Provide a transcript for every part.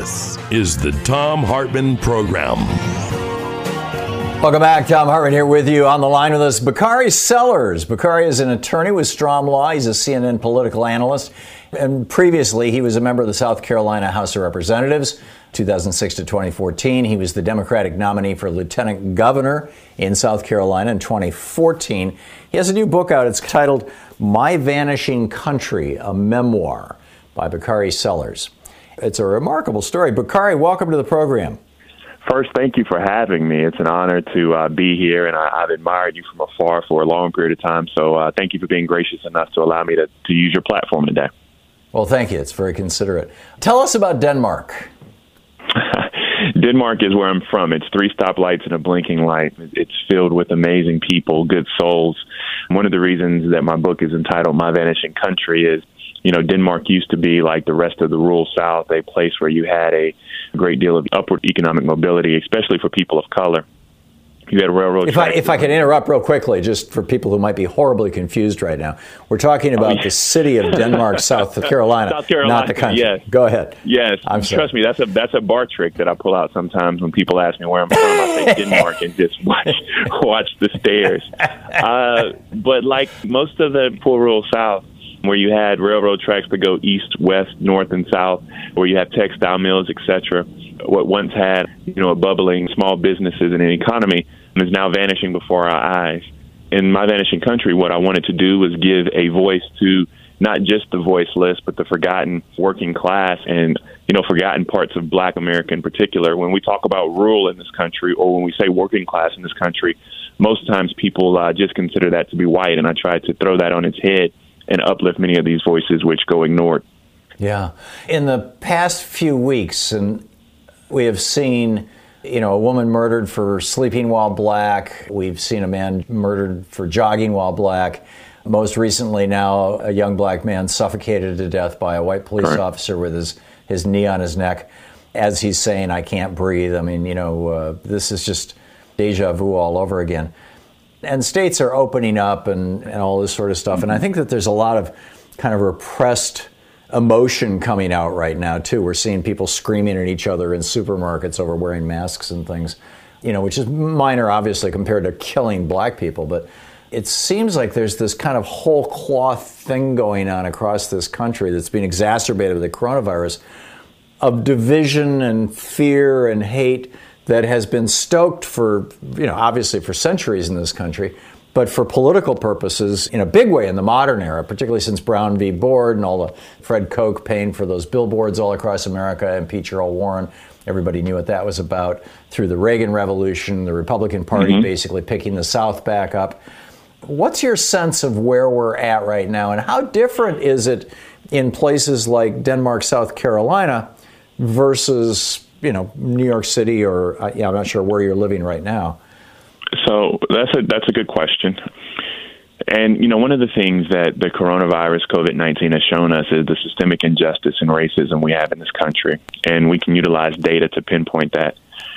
This is the Thom Hartmann Program. Welcome back. Thom Hartmann here with you. On the line with us, Bakari Sellers. Bakari is an attorney with Strom Law. He's a CNN political analyst. And previously, he was a member of the South Carolina House of Representatives, 2006 to 2014. He was the Democratic nominee for lieutenant governor in South Carolina in 2014. He has a new book out. It's titled My Vanishing Country, a memoir by Bakari Sellers. It's a remarkable story. Bakari, welcome to the program. First, thank you for having me. It's an honor to uh, be here, and I, have admired you from afar for a long period of time. So, uh, thank you for being gracious enough to allow me to, to use your platform today. Well, thank you. It's very considerate. Tell us about Denmark. Denmark is where I'm from. It's three stoplights and a blinking light. It's filled with amazing people, good souls. One of the reasons that my book is entitled My Vanishing Country is you know, Denmark used to be like the rest of the rural South, a place where you had a great deal of upward economic mobility, especially for people of color. You had railroad. If I, if I can interrupt real quickly, just for people who might be horribly confused right now, we're talking about oh, yeah. the city of Denmark, South Carolina, South Carolina, not the country. Yes. Go ahead. Yes, I'm trust sorry. me, that's a that's a bar trick that I pull out sometimes when people ask me where I'm from. I say Denmark and just watch watch the stairs. Uh, but like most of the poor rural South, where you had railroad tracks that go east, west, north, and south, where you have textile mills, etc. What once had, you know, a bubbling small businesses and an economy is now vanishing before our eyes. In my vanishing country, what I wanted to do was give a voice to not just the voiceless, but the forgotten working class and you know forgotten parts of Black America in particular. When we talk about rural in this country, or when we say working class in this country, most times people uh, just consider that to be white, and I try to throw that on its head and uplift many of these voices which go ignored. Yeah. In the past few weeks, and we have seen, you know, a woman murdered for sleeping while black. We've seen a man murdered for jogging while black. Most recently, now, a young black man suffocated to death by a white police Correct. officer with his, his knee on his neck as he's saying, I can't breathe. I mean, you know, uh, this is just deja vu all over again and states are opening up and, and all this sort of stuff. And I think that there's a lot of kind of repressed emotion coming out right now too. We're seeing people screaming at each other in supermarkets over wearing masks and things, you know, which is minor obviously compared to killing black people, but it seems like there's this kind of whole cloth thing going on across this country that's being exacerbated with the coronavirus of division and fear and hate that has been stoked for, you know, obviously for centuries in this country, but for political purposes in a big way in the modern era, particularly since Brown v. Board and all the Fred Koch paying for those billboards all across America and Pete Earl Warren. Everybody knew what that was about. Through the Reagan Revolution, the Republican Party mm-hmm. basically picking the South back up. What's your sense of where we're at right now, and how different is it in places like Denmark, South Carolina, versus you know New York City or uh, yeah, I'm not sure where you're living right now. So that's a that's a good question. And you know, one of the things that the coronavirus COVID nineteen has shown us is the systemic injustice and racism we have in this country, and we can utilize data to pinpoint that.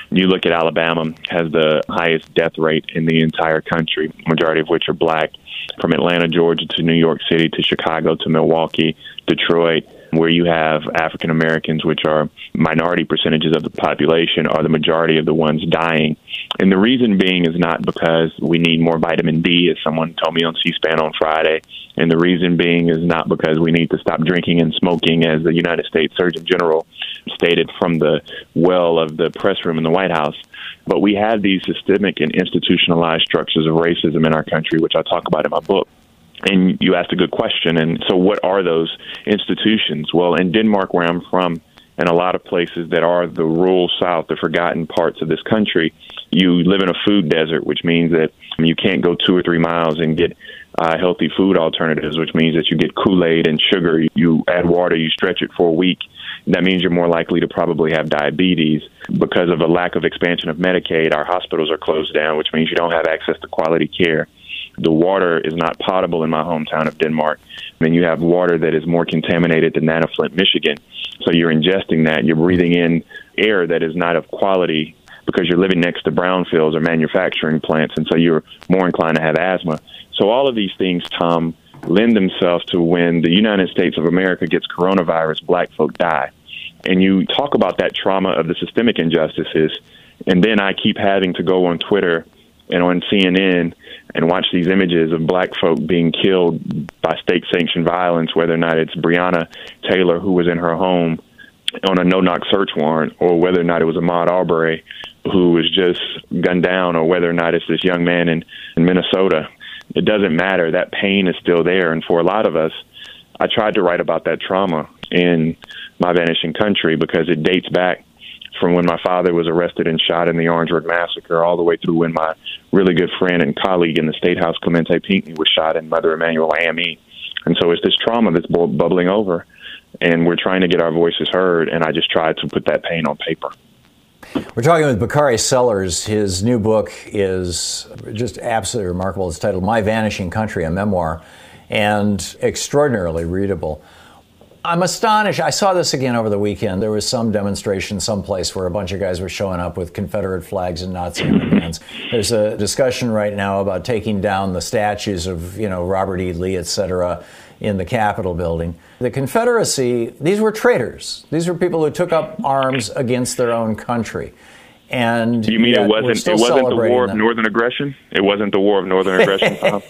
You look at Alabama has the highest death rate in the entire country, majority of which are black. From Atlanta, Georgia to New York City to Chicago to Milwaukee, Detroit, where you have African Americans, which are minority percentages of the population, are the majority of the ones dying. And the reason being is not because we need more vitamin D, as someone told me on C SPAN on Friday. And the reason being is not because we need to stop drinking and smoking, as the United States Surgeon General stated from the well of the press room in the White House. But we have these systemic and institutionalized structures of racism in our country, which I talk about in my book. And you asked a good question. And so, what are those institutions? Well, in Denmark, where I'm from, and a lot of places that are the rural South, the forgotten parts of this country, you live in a food desert, which means that you can't go two or three miles and get uh, healthy food alternatives, which means that you get Kool Aid and sugar. You add water, you stretch it for a week. That means you're more likely to probably have diabetes. Because of a lack of expansion of Medicaid, our hospitals are closed down, which means you don't have access to quality care. The water is not potable in my hometown of Denmark. Then you have water that is more contaminated than that of Flint, Michigan. So you're ingesting that. You're breathing in air that is not of quality because you're living next to brownfields or manufacturing plants, and so you're more inclined to have asthma. So all of these things, Thom, lend themselves to when the United States of America gets coronavirus, black folk die. And you talk about that trauma of the systemic injustices, and then I keep having to go on Twitter and on CNN and watch these images of black folk being killed by state sanctioned violence, whether or not it's Breonna Taylor, who was in her home on a no knock search warrant, or whether or not it was Ahmaud Arbery, who was just gunned down, or whether or not it's this young man in, in Minnesota. It doesn't matter. That pain is still there. And for a lot of us, I tried to write about that trauma in My Vanishing Country because it dates back from when my father was arrested and shot in the Orangeburg Massacre all the way through when my really good friend and colleague in the State House, Clementa Pinckney, was shot in Mother Emanuel AME. And so it's this trauma that's bubbling over, and we're trying to get our voices heard, and I just tried to put that pain on paper. We're talking with Bakari Sellers. His new book is just absolutely remarkable. It's titled My Vanishing Country, a memoir, and extraordinarily readable. I'm astonished. I saw this again over the weekend. There was some demonstration someplace where a bunch of guys were showing up with Confederate flags and Nazi bands. There's a discussion right now about taking down the statues of, you know, Robert E. Lee, et cetera, in the Capitol building. The Confederacy, these were traitors. These were people who took up arms against their own country. And you mean it wasn't it wasn't the war of northern aggression? It wasn't the war of northern aggression.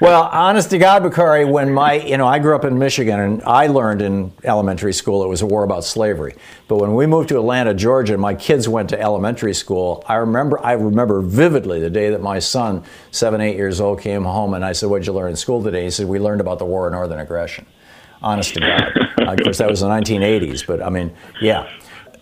Well, honest to God, Bakari, when my you know I grew up in Michigan and I learned in elementary school it was a war about slavery. But when we moved to Atlanta, Georgia, and my kids went to elementary school, I remember I remember vividly the day that my son, seven eight years old, came home and I said, "What'd you learn in school today?" He said, "We learned about the war of northern aggression." Honest to God. of course, that was the 1980s, but I mean, yeah.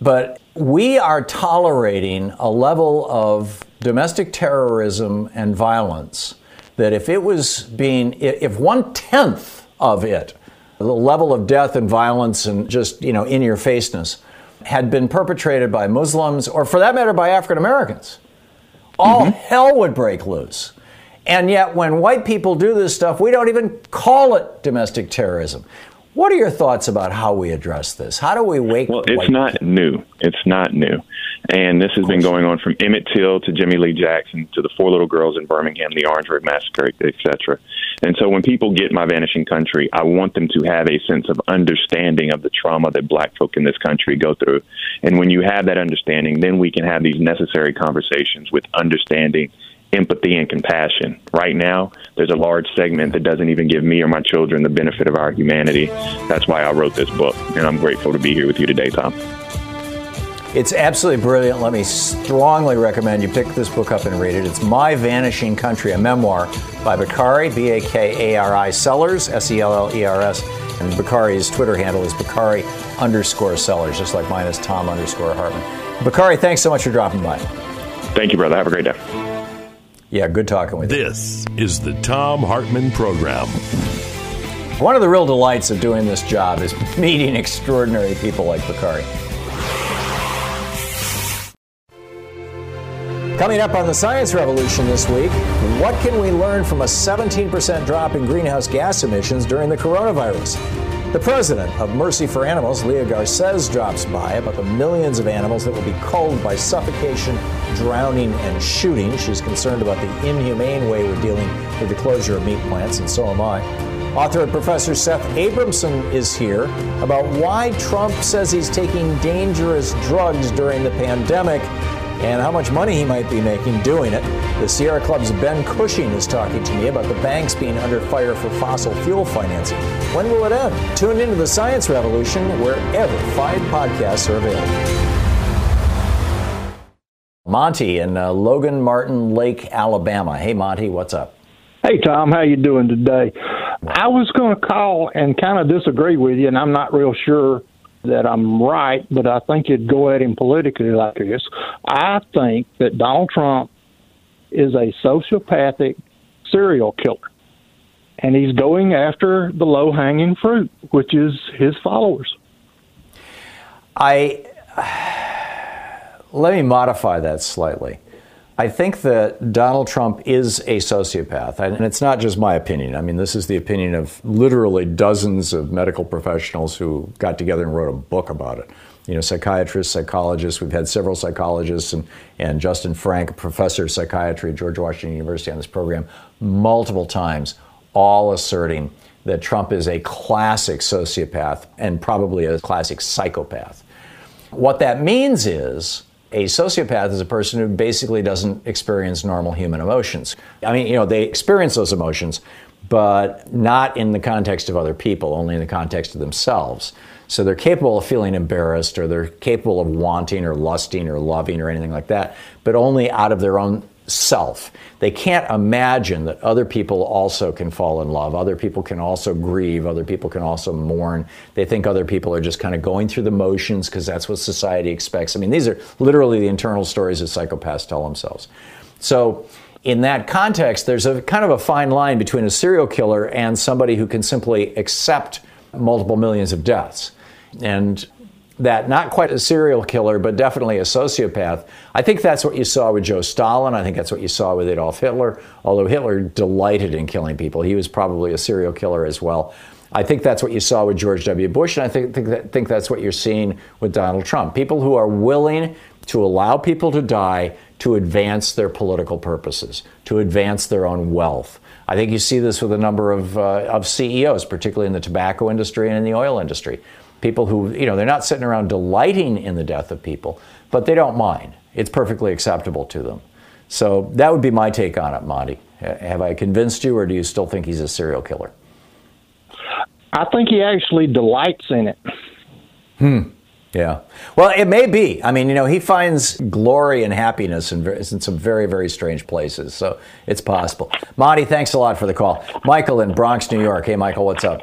But we are tolerating a level of domestic terrorism and violence that if it was being, if one tenth of it, the level of death and violence and just, you know, in your faceness, had been perpetrated by Muslims or for that matter by African Americans, all mm-hmm. hell would break loose. And yet, when white people do this stuff, we don't even call it domestic terrorism. What are your thoughts about how we address this? How do we wake? Well, it's not people? new. It's not new, and this has been going on from Emmett Till to Jimmie Lee Jackson to the four little girls in Birmingham, the Orangeburg Massacre, etc. And so, when people get my vanishing country, I want them to have a sense of understanding of the trauma that Black folk in this country go through. And when you have that understanding, then we can have these necessary conversations with understanding empathy and compassion. Right now, there's a large segment that doesn't even give me or my children the benefit of our humanity. That's why I wrote this book, and I'm grateful to be here with you today, Thom. It's absolutely brilliant. Let me strongly recommend you pick this book up and read it. It's My Vanishing Country, a memoir by Bakari, B A K A R I Sellers, S E L L E R S. And Bakari's Twitter handle is Bakari underscore Sellers, just like mine is Thom underscore Hartmann. Bakari, thanks so much for dropping by. Thank you, brother. Have a great day. Yeah, good talking with this you. This is the Thom Hartmann Program. One of the real delights of doing this job is meeting extraordinary people like Bakari. Coming up on the Science Revolution this week, what can we learn from a 17% drop in greenhouse gas emissions during the coronavirus? The president of Mercy for Animals, Leah Garces, drops by about the millions of animals that will be culled by suffocation, drowning, and shooting. She's concerned about the inhumane way we're dealing with the closure of meat plants, and so am I. Author and Professor Seth Abramson is here about why Trump says he's taking dangerous drugs during the pandemic and how much money he might be making doing it. The Sierra Club's Ben Cushing is talking to me about the banks being under fire for fossil fuel financing. When will it end? Tune into the Science Revolution wherever five podcasts are available. Monty in uh, Logan Martin Lake, Alabama. Hey, Monty, what's up? Hey, Thom, how you doing today? I was going to call and kind of disagree with you, and I'm not real sure that I'm right, but I think you'd go at him politically like this. I think that Donald Trump is a sociopathic serial killer, and he's going after the low hanging fruit, which is his followers. I let me modify that slightly. I think that Donald Trump is a sociopath, and it's not just my opinion. I mean, this is the opinion of literally dozens of medical professionals who got together and wrote a book about it. You know, psychiatrists, psychologists. We've had several psychologists, and, and Justin Frank, professor of psychiatry at George Washington University, on this program multiple times, all asserting that Trump is a classic sociopath and probably a classic psychopath. What that means is a sociopath is a person who basically doesn't experience normal human emotions. I mean, you know, they experience those emotions, but not in the context of other people, only in the context of themselves. So they're capable of feeling embarrassed or they're capable of wanting or lusting or loving or anything like that, but only out of their own self. They can't imagine that other people also can fall in love. Other people can also grieve. Other people can also mourn. They think other people are just kind of going through the motions because that's what society expects. I mean, these are literally the internal stories that psychopaths tell themselves. So, in that context, there's a kind of a fine line between a serial killer and somebody who can simply accept multiple millions of deaths. And that not quite a serial killer, but definitely a sociopath. I think that's what you saw with Joe Stalin. I think that's what you saw with Adolf Hitler, although Hitler delighted in killing people. He was probably a serial killer as well. I think that's what you saw with George W. Bush, and I think, think, that, think that's what you're seeing with Donald Trump. People who are willing to allow people to die to advance their political purposes, to advance their own wealth. I think you see this with a number of, uh, of CEOs, particularly in the tobacco industry and in the oil industry people who, you know, they're not sitting around delighting in the death of people, but they don't mind. It's perfectly acceptable to them. So that would be my take on it, Monty. Have I convinced you, or do you still think he's a serial killer? I think he actually delights in it. Hmm. Yeah. Well, it may be. I mean, you know, he finds glory and happiness in, in some very, very strange places. So it's possible. Monty, thanks a lot for the call. Michael in Bronx, New York. Hey, Michael, what's up?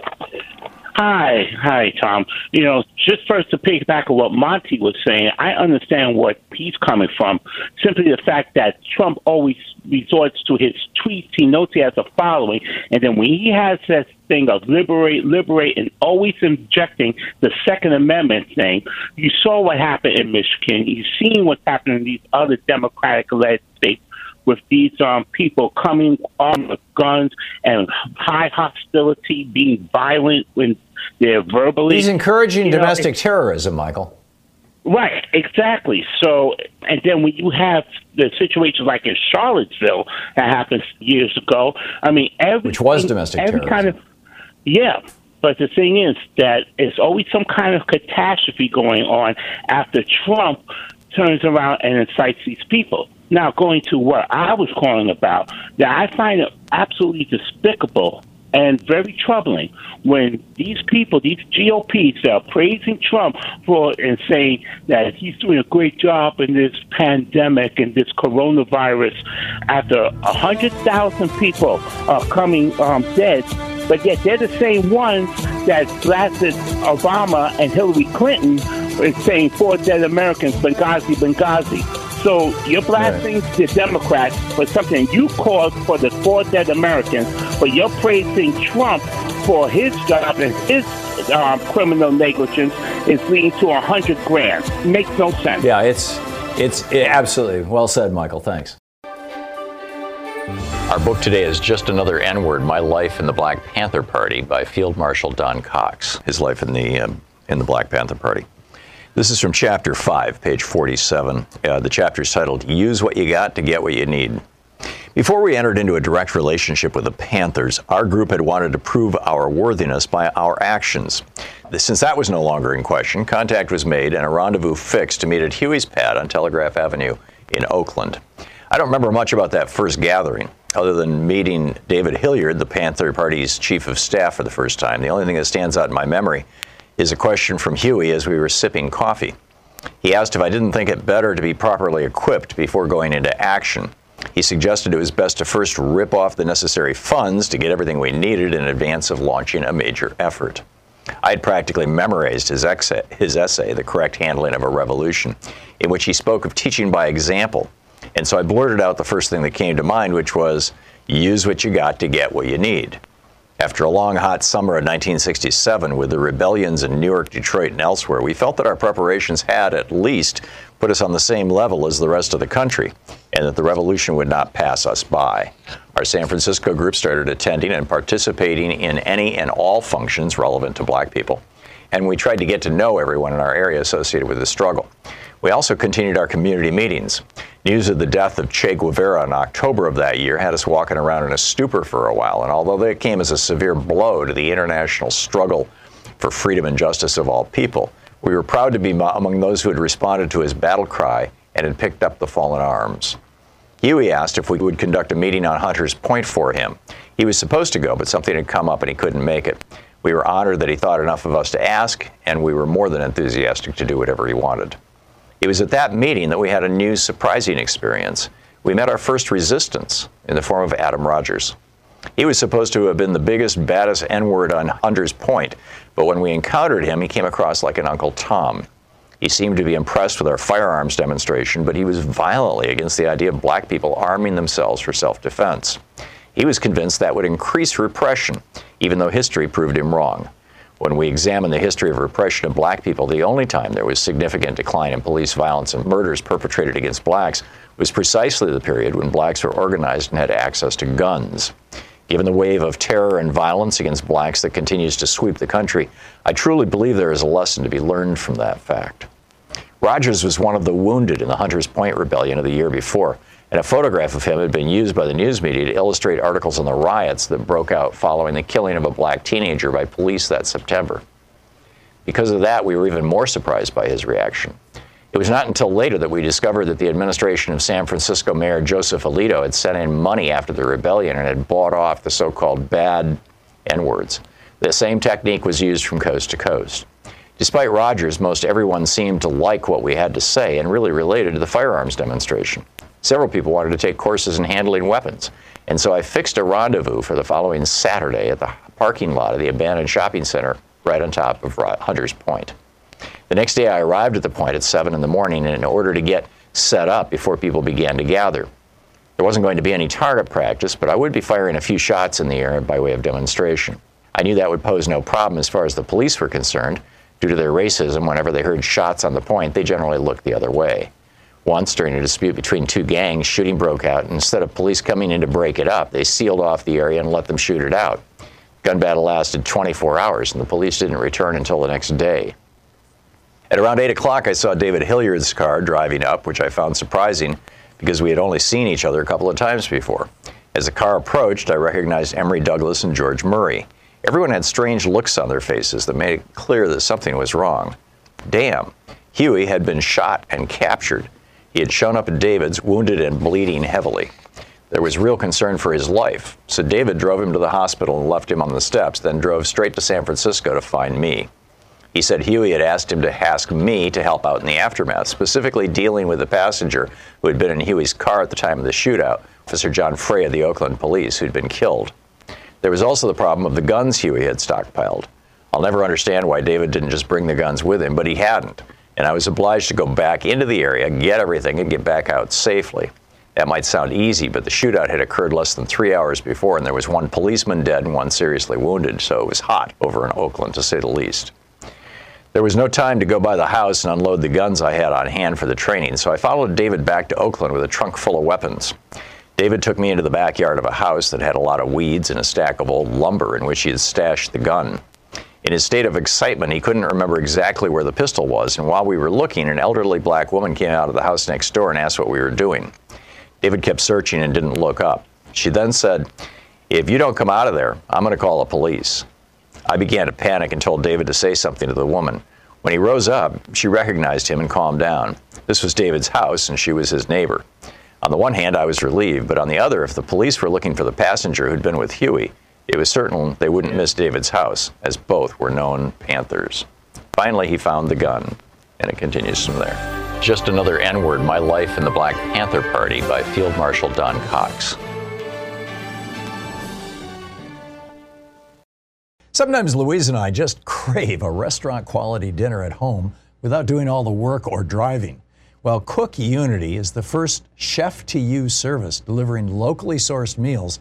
Hi, hi, Thom. You know, just first to piggyback on what Monty was saying, I understand what he's coming from. Simply the fact that Trump always resorts to his tweets. He knows he has a following, and then when he has this thing of liberate, liberate, and always injecting the Second Amendment thing, you saw what happened in Michigan. You've seen what's happening in these other Democratic-led states with these um, people coming armed with guns and high hostility, being violent when they're verbally. He's encouraging domestic know, terrorism, Michael. Right, exactly. So, and then when you have the situations like in Charlottesville that happened years ago, I mean, every which was domestic every terrorism. kind of yeah. But the thing is that it's always some kind of catastrophe going on after Trump turns around and incites these people. Now, going to what I was calling about, that I find it absolutely despicable and very troubling when these people, these GOPs, are praising Trump for and saying that he's doing a great job in this pandemic and this coronavirus after a hundred thousand people are coming um, dead. But yet they're the same ones that blasted Obama and Hillary Clinton and saying four dead Americans, Benghazi, Benghazi. So you're blasting right. the Democrats for something you caused for the four dead Americans, but you're praising Trump for his job and his um, criminal negligence is leading to a hundred grand. Makes no sense. Yeah, it's it's it, absolutely well said, Michael. Thanks. Our book today is Just Another N Word My Life in the Black Panther Party by Field Marshal Don Cox. His life in the, um, in the Black Panther Party. This is from chapter 5, page 47. Uh, the chapter is titled Use What You Got to Get What You Need. Before we entered into a direct relationship with the Panthers, our group had wanted to prove our worthiness by our actions. Since that was no longer in question, contact was made and a rendezvous fixed to meet at Huey's pad on Telegraph Avenue in Oakland. I don't remember much about that first gathering, other than meeting David Hilliard, the Panther Party's chief of staff, for the first time. The only thing that stands out in my memory is a question from Huey as we were sipping coffee. He asked if I didn't think it better to be properly equipped before going into action. He suggested it was best to first rip off the necessary funds to get everything we needed in advance of launching a major effort. I had practically memorized his, his essay, The Correct Handling of a Revolution, in which he spoke of teaching by example. And so I blurted out the first thing that came to mind, which was use what you got to get what you need. After a long, hot summer of 1967, with the rebellions in Newark, Detroit, and elsewhere, we felt that our preparations had, at least, put us on the same level as the rest of the country, and that the revolution would not pass us by. Our San Francisco group started attending and participating in any and all functions relevant to black people, and we tried to get to know everyone in our area associated with the struggle. We also continued our community meetings. News of the death of Che Guevara in October of that year had us walking around in a stupor for a while, and although that came as a severe blow to the international struggle for freedom and justice of all people, we were proud to be among those who had responded to his battle cry and had picked up the fallen arms. Huey asked if we would conduct a meeting on Hunters Point for him. He was supposed to go, but something had come up and he couldn't make it. We were honored that he thought enough of us to ask, and we were more than enthusiastic to do whatever he wanted. It was at that meeting that we had a new, surprising experience. We met our first resistance in the form of Adam Rogers. He was supposed to have been the biggest, baddest N word on Hunters Point, but when we encountered him, he came across like an Uncle Tom. He seemed to be impressed with our firearms demonstration, but he was violently against the idea of black people arming themselves for self defense. He was convinced that would increase repression, even though history proved him wrong. When we examine the history of repression of black people, the only time there was significant decline in police violence and murders perpetrated against blacks was precisely the period when blacks were organized and had access to guns. Given the wave of terror and violence against blacks that continues to sweep the country, I truly believe there is a lesson to be learned from that fact. Rogers was one of the wounded in the Hunters Point Rebellion of the year before, and a photograph of him had been used by the news media to illustrate articles on the riots that broke out following the killing of a black teenager by police that September. Because of that, we were even more surprised by his reaction. It was not until later that we discovered that the administration of San Francisco Mayor Joseph Alioto had sent in money after the rebellion and had bought off the so called bad N words. The same technique was used from coast to coast. Despite Rogers, most everyone seemed to like what we had to say and really related to the firearms demonstration. Several people wanted to take courses in handling weapons. And so I fixed a rendezvous for the following Saturday at the parking lot of the abandoned shopping center right on top of Hunters Point. The next day I arrived at the point at 7 in the morning in order to get set up before people began to gather. There wasn't going to be any target practice, but I would be firing a few shots in the air by way of demonstration. I knew that would pose no problem as far as the police were concerned. Due to their racism, whenever they heard shots on the point, they generally looked the other way. Once, during a dispute between two gangs, shooting broke out, instead of police coming in to break it up, they sealed off the area and let them shoot it out. Gun battle lasted 24 hours, and the police didn't return until the next day. At around 8 o'clock, I saw David Hilliard's car driving up, which I found surprising because we had only seen each other a couple of times before. As the car approached, I recognized Emory Douglas and George Murray. Everyone had strange looks on their faces that made it clear that something was wrong. Damn, Huey had been shot and captured. He had shown up at David's, wounded and bleeding heavily. There was real concern for his life, so David drove him to the hospital and left him on the steps, then drove straight to San Francisco to find me. He said Huey had asked him to ask me to help out in the aftermath, specifically dealing with the passenger who had been in Huey's car at the time of the shootout, Officer John Frey of the Oakland Police, who'd been killed. There was also the problem of the guns Huey had stockpiled. I'll never understand why David didn't just bring the guns with him, but he hadn't and I was obliged to go back into the area, get everything, and get back out safely. That might sound easy, but the shootout had occurred less than three hours before, and there was one policeman dead and one seriously wounded, so it was hot over in Oakland, to say the least. There was no time to go by the house and unload the guns I had on hand for the training, so I followed David back to Oakland with a trunk full of weapons. David took me into the backyard of a house that had a lot of weeds and a stack of old lumber in which he had stashed the gun. In his state of excitement, he couldn't remember exactly where the pistol was, and while we were looking, an elderly black woman came out of the house next door and asked what we were doing. David kept searching and didn't look up. She then said, If you don't come out of there, I'm going to call the police. I began to panic and told David to say something to the woman. When he rose up, she recognized him and calmed down. This was David's house, and she was his neighbor. On the one hand, I was relieved, but on the other, if the police were looking for the passenger who'd been with Huey, it was certain they wouldn't miss David's house, as both were known Panthers. Finally, he found the gun, and it continues from there. Just another N word My Life in the Black Panther Party by Field Marshal Don Cox. Sometimes Louise and I just crave a restaurant quality dinner at home without doing all the work or driving. Well, Cook Unity is the first chef to you service delivering locally sourced meals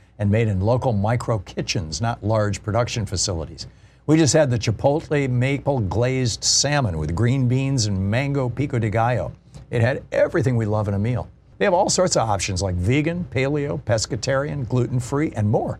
and made in local micro kitchens, not large production facilities. We just had the Chipotle maple glazed salmon with green beans and mango pico de gallo. It had everything we love in a meal. They have all sorts of options like vegan, paleo, pescatarian, gluten free, and more.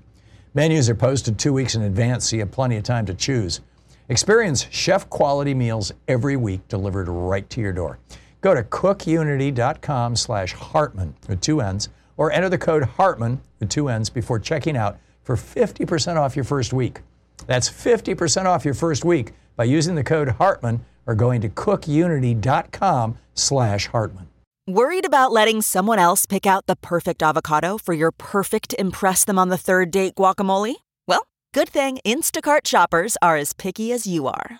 Menus are posted two weeks in advance, so you have plenty of time to choose. Experience chef quality meals every week delivered right to your door. Go to cookunity.com slash Hartmann with two N's or enter the code Hartmann with two N's before checking out for 50% off your first week. That's 50% off your first week by using the code Hartmann or going to cookunity.com slash Hartmann. Worried about letting someone else pick out the perfect avocado for your perfect impress them on the third date guacamole? Well, good thing Instacart shoppers are as picky as you are.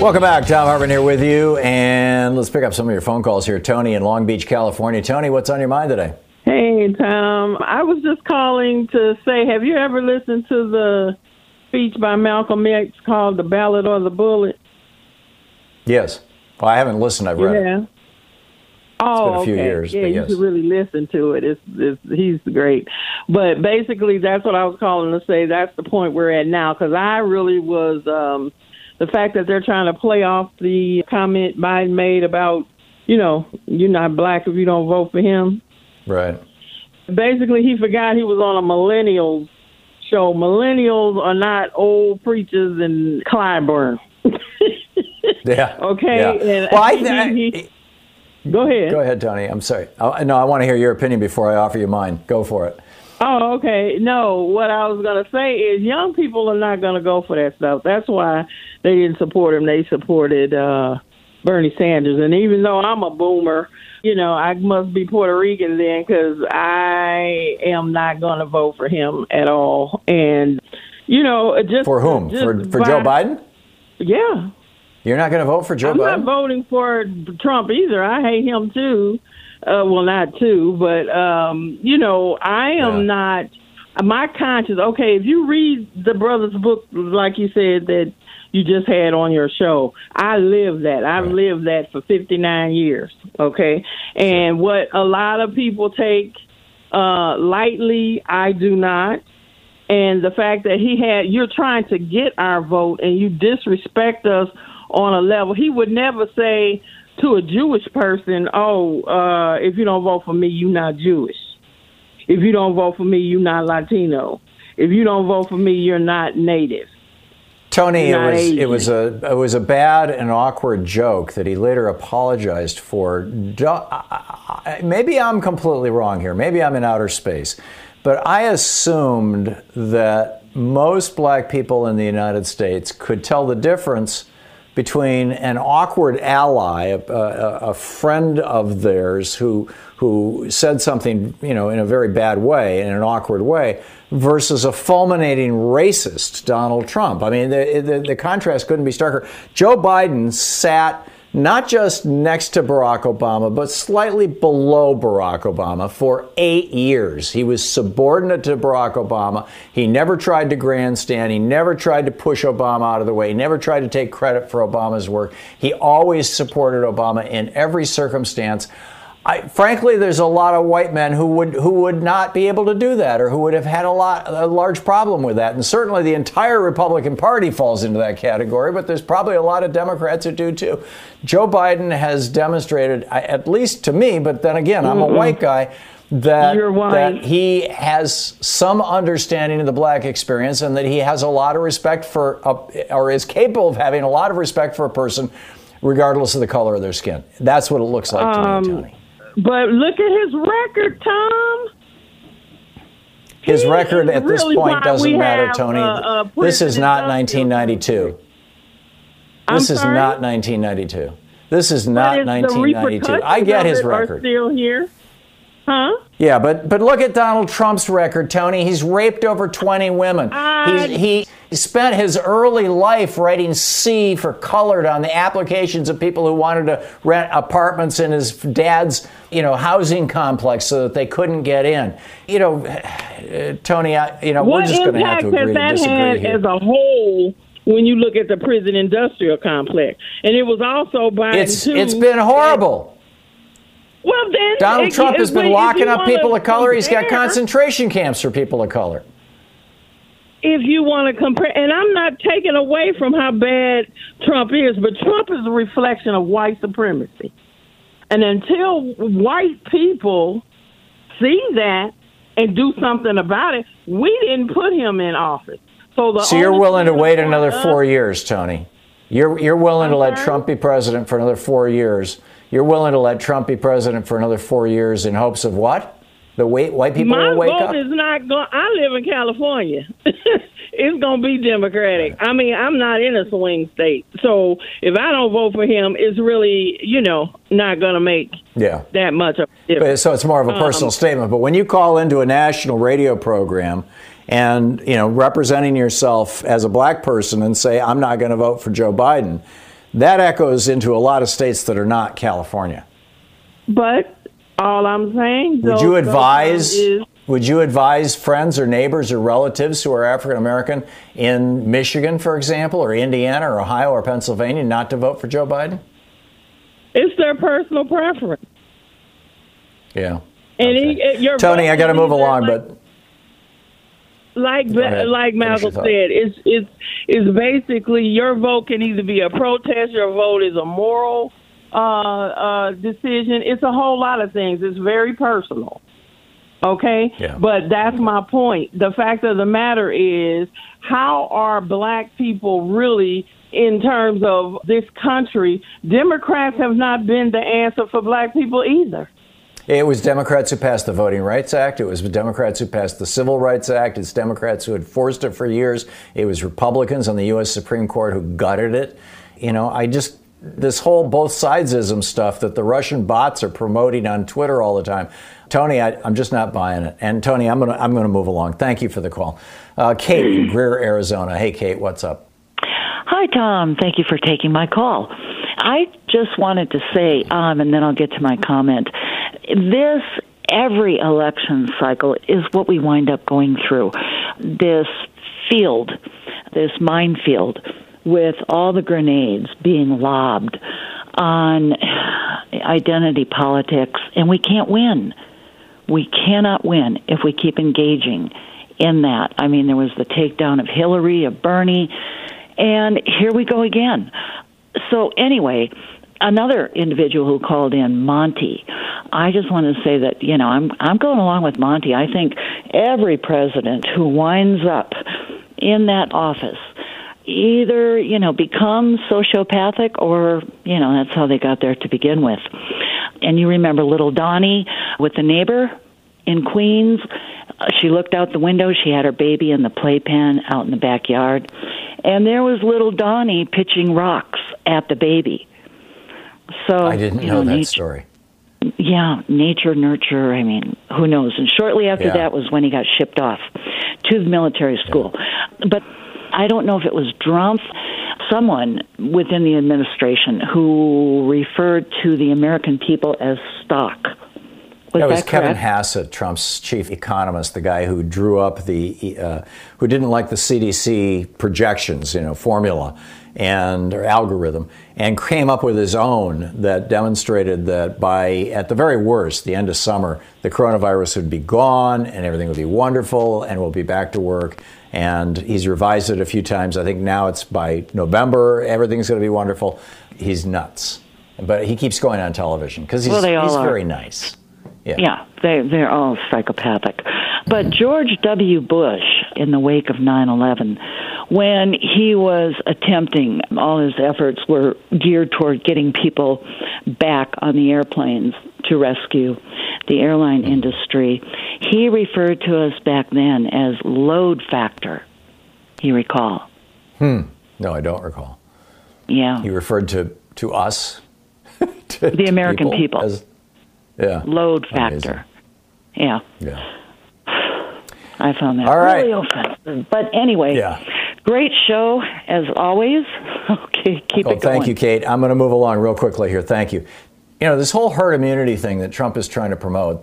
Welcome back. Thom Hartmann here with you. And let's pick up some of your phone calls here. Tony in Long Beach, California. Tony, what's on your mind today? Hey, Thom. I was just calling to say, have you ever listened to the speech by Malcolm X called The Ballot or the Bullet? Yes. Well, I haven't listened. I've read yeah. it. Oh, been a few okay. years, Yeah, but you should really listen to it. It's, it's he's great. But basically, that's what I was calling to say. That's the point we're at now because I really was um, the fact that they're trying to play off the comment Biden made about, you know, you're not black if you don't vote for him. Right. Basically, he forgot he was on a millennials show. Millennials are not old preachers and Clyburn. Yeah. Okay. Yeah. And Well, I he- he- go ahead. Go ahead, Tony. I'm sorry. I, no, I want to hear your opinion before I offer you mine. Go for it. Oh, okay. No, what I was going to say is young people are not going to go for that stuff. That's why they didn't support him. They supported uh, Bernie Sanders. And even though I'm a boomer, you know, I must be Puerto Rican then because I am not going to vote for him at all. And, you know, just. For whom? just For, for Joe Biden? Yeah. You're not going to vote for Joe I'm Biden? not voting for Trump either. I hate him too. Uh, well, not too, but um, you know, I am not. My conscience. Okay, if you read the brother's book, like you said that you just had on your show, I live that. I've lived that for 59 years. Okay, and what a lot of people take uh, lightly, I do not and the fact that he had you're trying to get our vote and you disrespect us on a level he would never say to a Jewish person, "Oh, uh, if you don't vote for me, you're not Jewish. If you don't vote for me, you're not Latino. If you don't vote for me, you're not Native." Tony, it was it was a it was a bad and awkward joke that he later apologized for. Do- I- I- Maybe I'm completely wrong here. Maybe I'm in outer space, but I assumed that most black people in the United States could tell the difference between an awkward ally, a, a, a friend of theirs who who said something, you know, in a very bad way, in an awkward way, versus a fulminating racist, Donald Trump. I mean, the, the, the contrast couldn't be starker. Joe Biden sat not just next to Barack Obama, but slightly below Barack Obama for eight years. He was subordinate to Barack Obama. He never tried to grandstand. He never tried to push Obama out of the way. He never tried to take credit for Obama's work. He always supported Obama in every circumstance. I, frankly, there's a lot of white men who would who would not be able to do that, or who would have had a lot a large problem with that. And certainly, the entire Republican Party falls into that category. But there's probably a lot of Democrats who do too. Joe Biden has demonstrated, at least to me, but then again, I'm a white guy. That, that he has some understanding of the black experience and that he has a lot of respect for, a, or is capable of having a lot of respect for a person, regardless of the color of their skin. That's what it looks like to me, Um, Tony. But look at his record, Thom. His record is at this point doesn't matter, have, Tony. uh, uh, this is not 1992. I'm This is not 1992. This is not But it's the 1992. I get his record. Are still here, huh? Yeah, but but look at Donald Trump's record, Tony. He's raped over 20 women. I- He's, he spent his early life writing C for colored on the applications of people who wanted to rent apartments in his dad's, you know, housing complex so that they couldn't get in. You know, uh, Tony, I, you know, we're just going to have to agree to that disagree had here. as a whole when you look at the prison industrial complex? And it was also Biden It's too. it's been horrible. Well, then Donald Trump has been if locking up people of color. He's got concentration camps for people of color. if you want to compare, and I'm not taking away from how bad Trump is, but Trump is a reflection of white supremacy. And until white people see that and do something about it, we didn't put him in office. So the So you're willing to wait another four years, Tony? You're you're willing to let Trump be president for another four years? You're willing to let Trump be president for another four years in hopes of what? The white white people My will wake vote up. is not going. I live in California. it's going to be Democratic. I mean, I'm not in a swing state, so if I don't vote for him, it's really, you know, not going to make yeah. that much of a But, difference. so it's more of a personal Um, statement. But when you call into a national radio program and you know representing yourself as a black person and say I'm not going to vote for Joe Biden, that echoes into a lot of states that are not California. But all I'm saying, Would you advise? is Would you advise friends or neighbors or relatives who are African American in Michigan, for example, or Indiana, or Ohio, or Pennsylvania, not to vote for Joe Biden? it's their personal preference. Yeah. And he, Tony, I got to move along, like, but like like Malcolm said, it's it's it's basically your vote can either be a protest, your vote is a moral uh, uh, decision. It's a whole lot of things. It's very personal. Okay, Yeah. but that's my point. The fact of the matter is, how are black people really in terms of this country, Democrats have not been the answer for black people either. It was Democrats who passed the Voting Rights Act. It was Democrats who passed the Civil Rights Act. It's Democrats who had forced it for years. It was Republicans on the U.S. Supreme Court who gutted it. You know, I just, this whole both sidesism stuff that the Russian bots are promoting on Twitter all the time. Tony, I, am just not buying it. And Tony, I'm going to I'm to move along. Thank you for the call. Uh, Kate in Greer, Arizona. Hey, Kate, what's up? Hi, Thom. Thank you for taking my call. I just wanted to say, um, and then I'll get to my comment. This every election cycle is what we wind up going through. This field, this minefield, with all the grenades being lobbed on identity politics, and we can't win. We cannot win if we keep engaging in that. I mean, there was the takedown of Hillary, of Bernie, and here we go again. So, anyway, another individual who called in, Monty. I just want to say that you know I'm I'm going along with Monty. I think every president who winds up in that office either you know becomes sociopathic or you know that's how they got there to begin with. And you remember little Donnie with the neighbor in Queens. Uh, she looked out the window. She had her baby in the playpen out in the backyard, and there was little Donnie pitching rocks at the baby. So I didn't you know, know that nature, story. Yeah, nature, nurture. I mean, who knows? And shortly after Yeah. that was when he got shipped off to the military school. But I don't know if it was Drumpf, someone within the administration who referred to the American people as stock. Was that was that Kevin? Hassett, Trump's chief economist, the guy who drew up the, uh, who didn't like the CDC projections, you know, formula and or algorithm, and came up with his own that demonstrated that by at the very worst, the end of summer, the coronavirus would be gone and everything would be wonderful and we'll be back to work. And he's revised it a few times. I think now it's by November, everything's going to be wonderful. He's nuts, but he keeps going on television because he's, Well, he's very nice. Yeah. Yeah, they they're all psychopathic. But George W. Bush, in the wake of 9/11, when he was attempting, all his efforts were geared toward getting people back on the airplanes to rescue the airline industry. He referred to us back then as load factor. You recall? Hmm. No, I don't recall. Yeah. He referred to to us, to, The American people. as- yeah. Load Amazing. factor. Yeah. Yeah. I found that All right. really offensive. But anyway, Yeah. great show as always. Okay, keep Well, it going. thank you, Kate. I'm going to move along real quickly here. Thank you. You know, this whole herd immunity thing that Trump is trying to promote,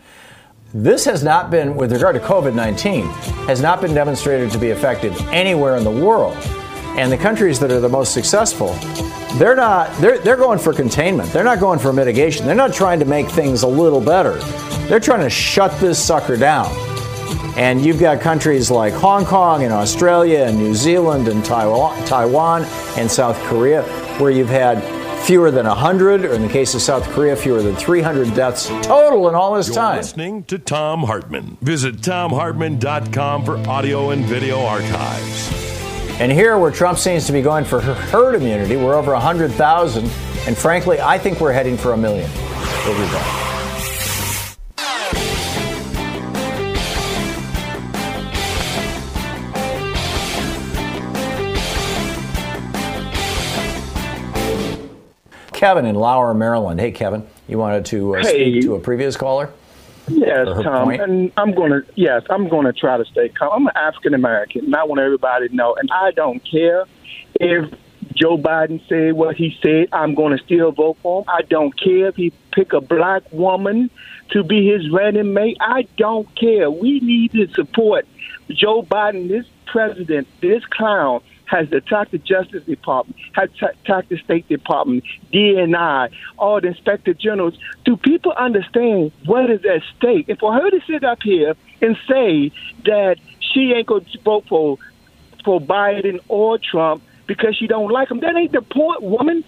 this has not been, with regard to COVID 19, has not been demonstrated to be effective anywhere in the world. And the countries that are the most successful, they're not, they're, they're going for containment. They're not going for mitigation. They're not trying to make things a little better. They're trying to shut this sucker down. And you've got countries like Hong Kong and Australia and New Zealand and Taiwan, Taiwan and South Korea, where you've had fewer than 100, or in the case of South Korea, fewer than 300 deaths total in all this You're time. listening to Thom Hartmann. Visit thomhartmann.com for audio and video archives. And here, where Trump seems to be going for herd immunity, we're over 100,000. And frankly, I think we're heading for a million. We'll be back. Kevin in Laurel, Maryland. Hey, Kevin, you wanted to uh, Hey. speak to a previous caller? Yes, Thom, point? and I'm gonna yes, I'm gonna try to stay calm. I'm an African American, and I want everybody to know, and I don't care if Joe Biden said what he said. I'm gonna still vote for him. I don't care if he pick a black woman to be his running mate. I don't care. We need to support Joe Biden. This president, this clown, has attacked the Justice Department, has ta- attacked the State Department, DNI, all the Inspector Generals. Do people understand what is at stake? And for her to sit up here and say that she ain't going to vote for for Biden or Trump because she don't like him, that ain't the point, woman.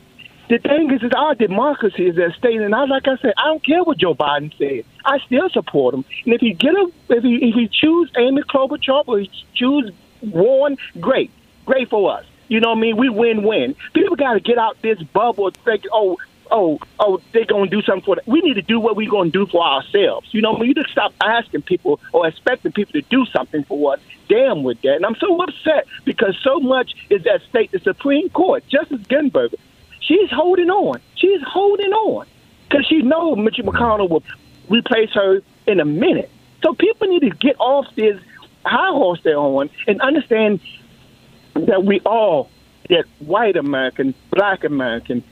The thing is, is our democracy is at stake, and I, like I said, I don't care what Joe Biden said. I still support him. And if he get a, if he if he choose Amy Klobuchar or he choose Warren, great, great for us. You know what I mean? We win-win. People got to get out this bubble thinking, oh, oh, oh, they're going to do something for that. We need to do what we're going to do for ourselves. You know, we need to stop asking people or expecting people to do something for us. Damn with that. And I'm so upset because so much is at stake. The Supreme Court, Justice Ginsburg, she's holding on. She's holding on because she knows Mitch McConnell will replace her in a minute. So people need to get off this high horse they're on and understand that we all, that white American, black American,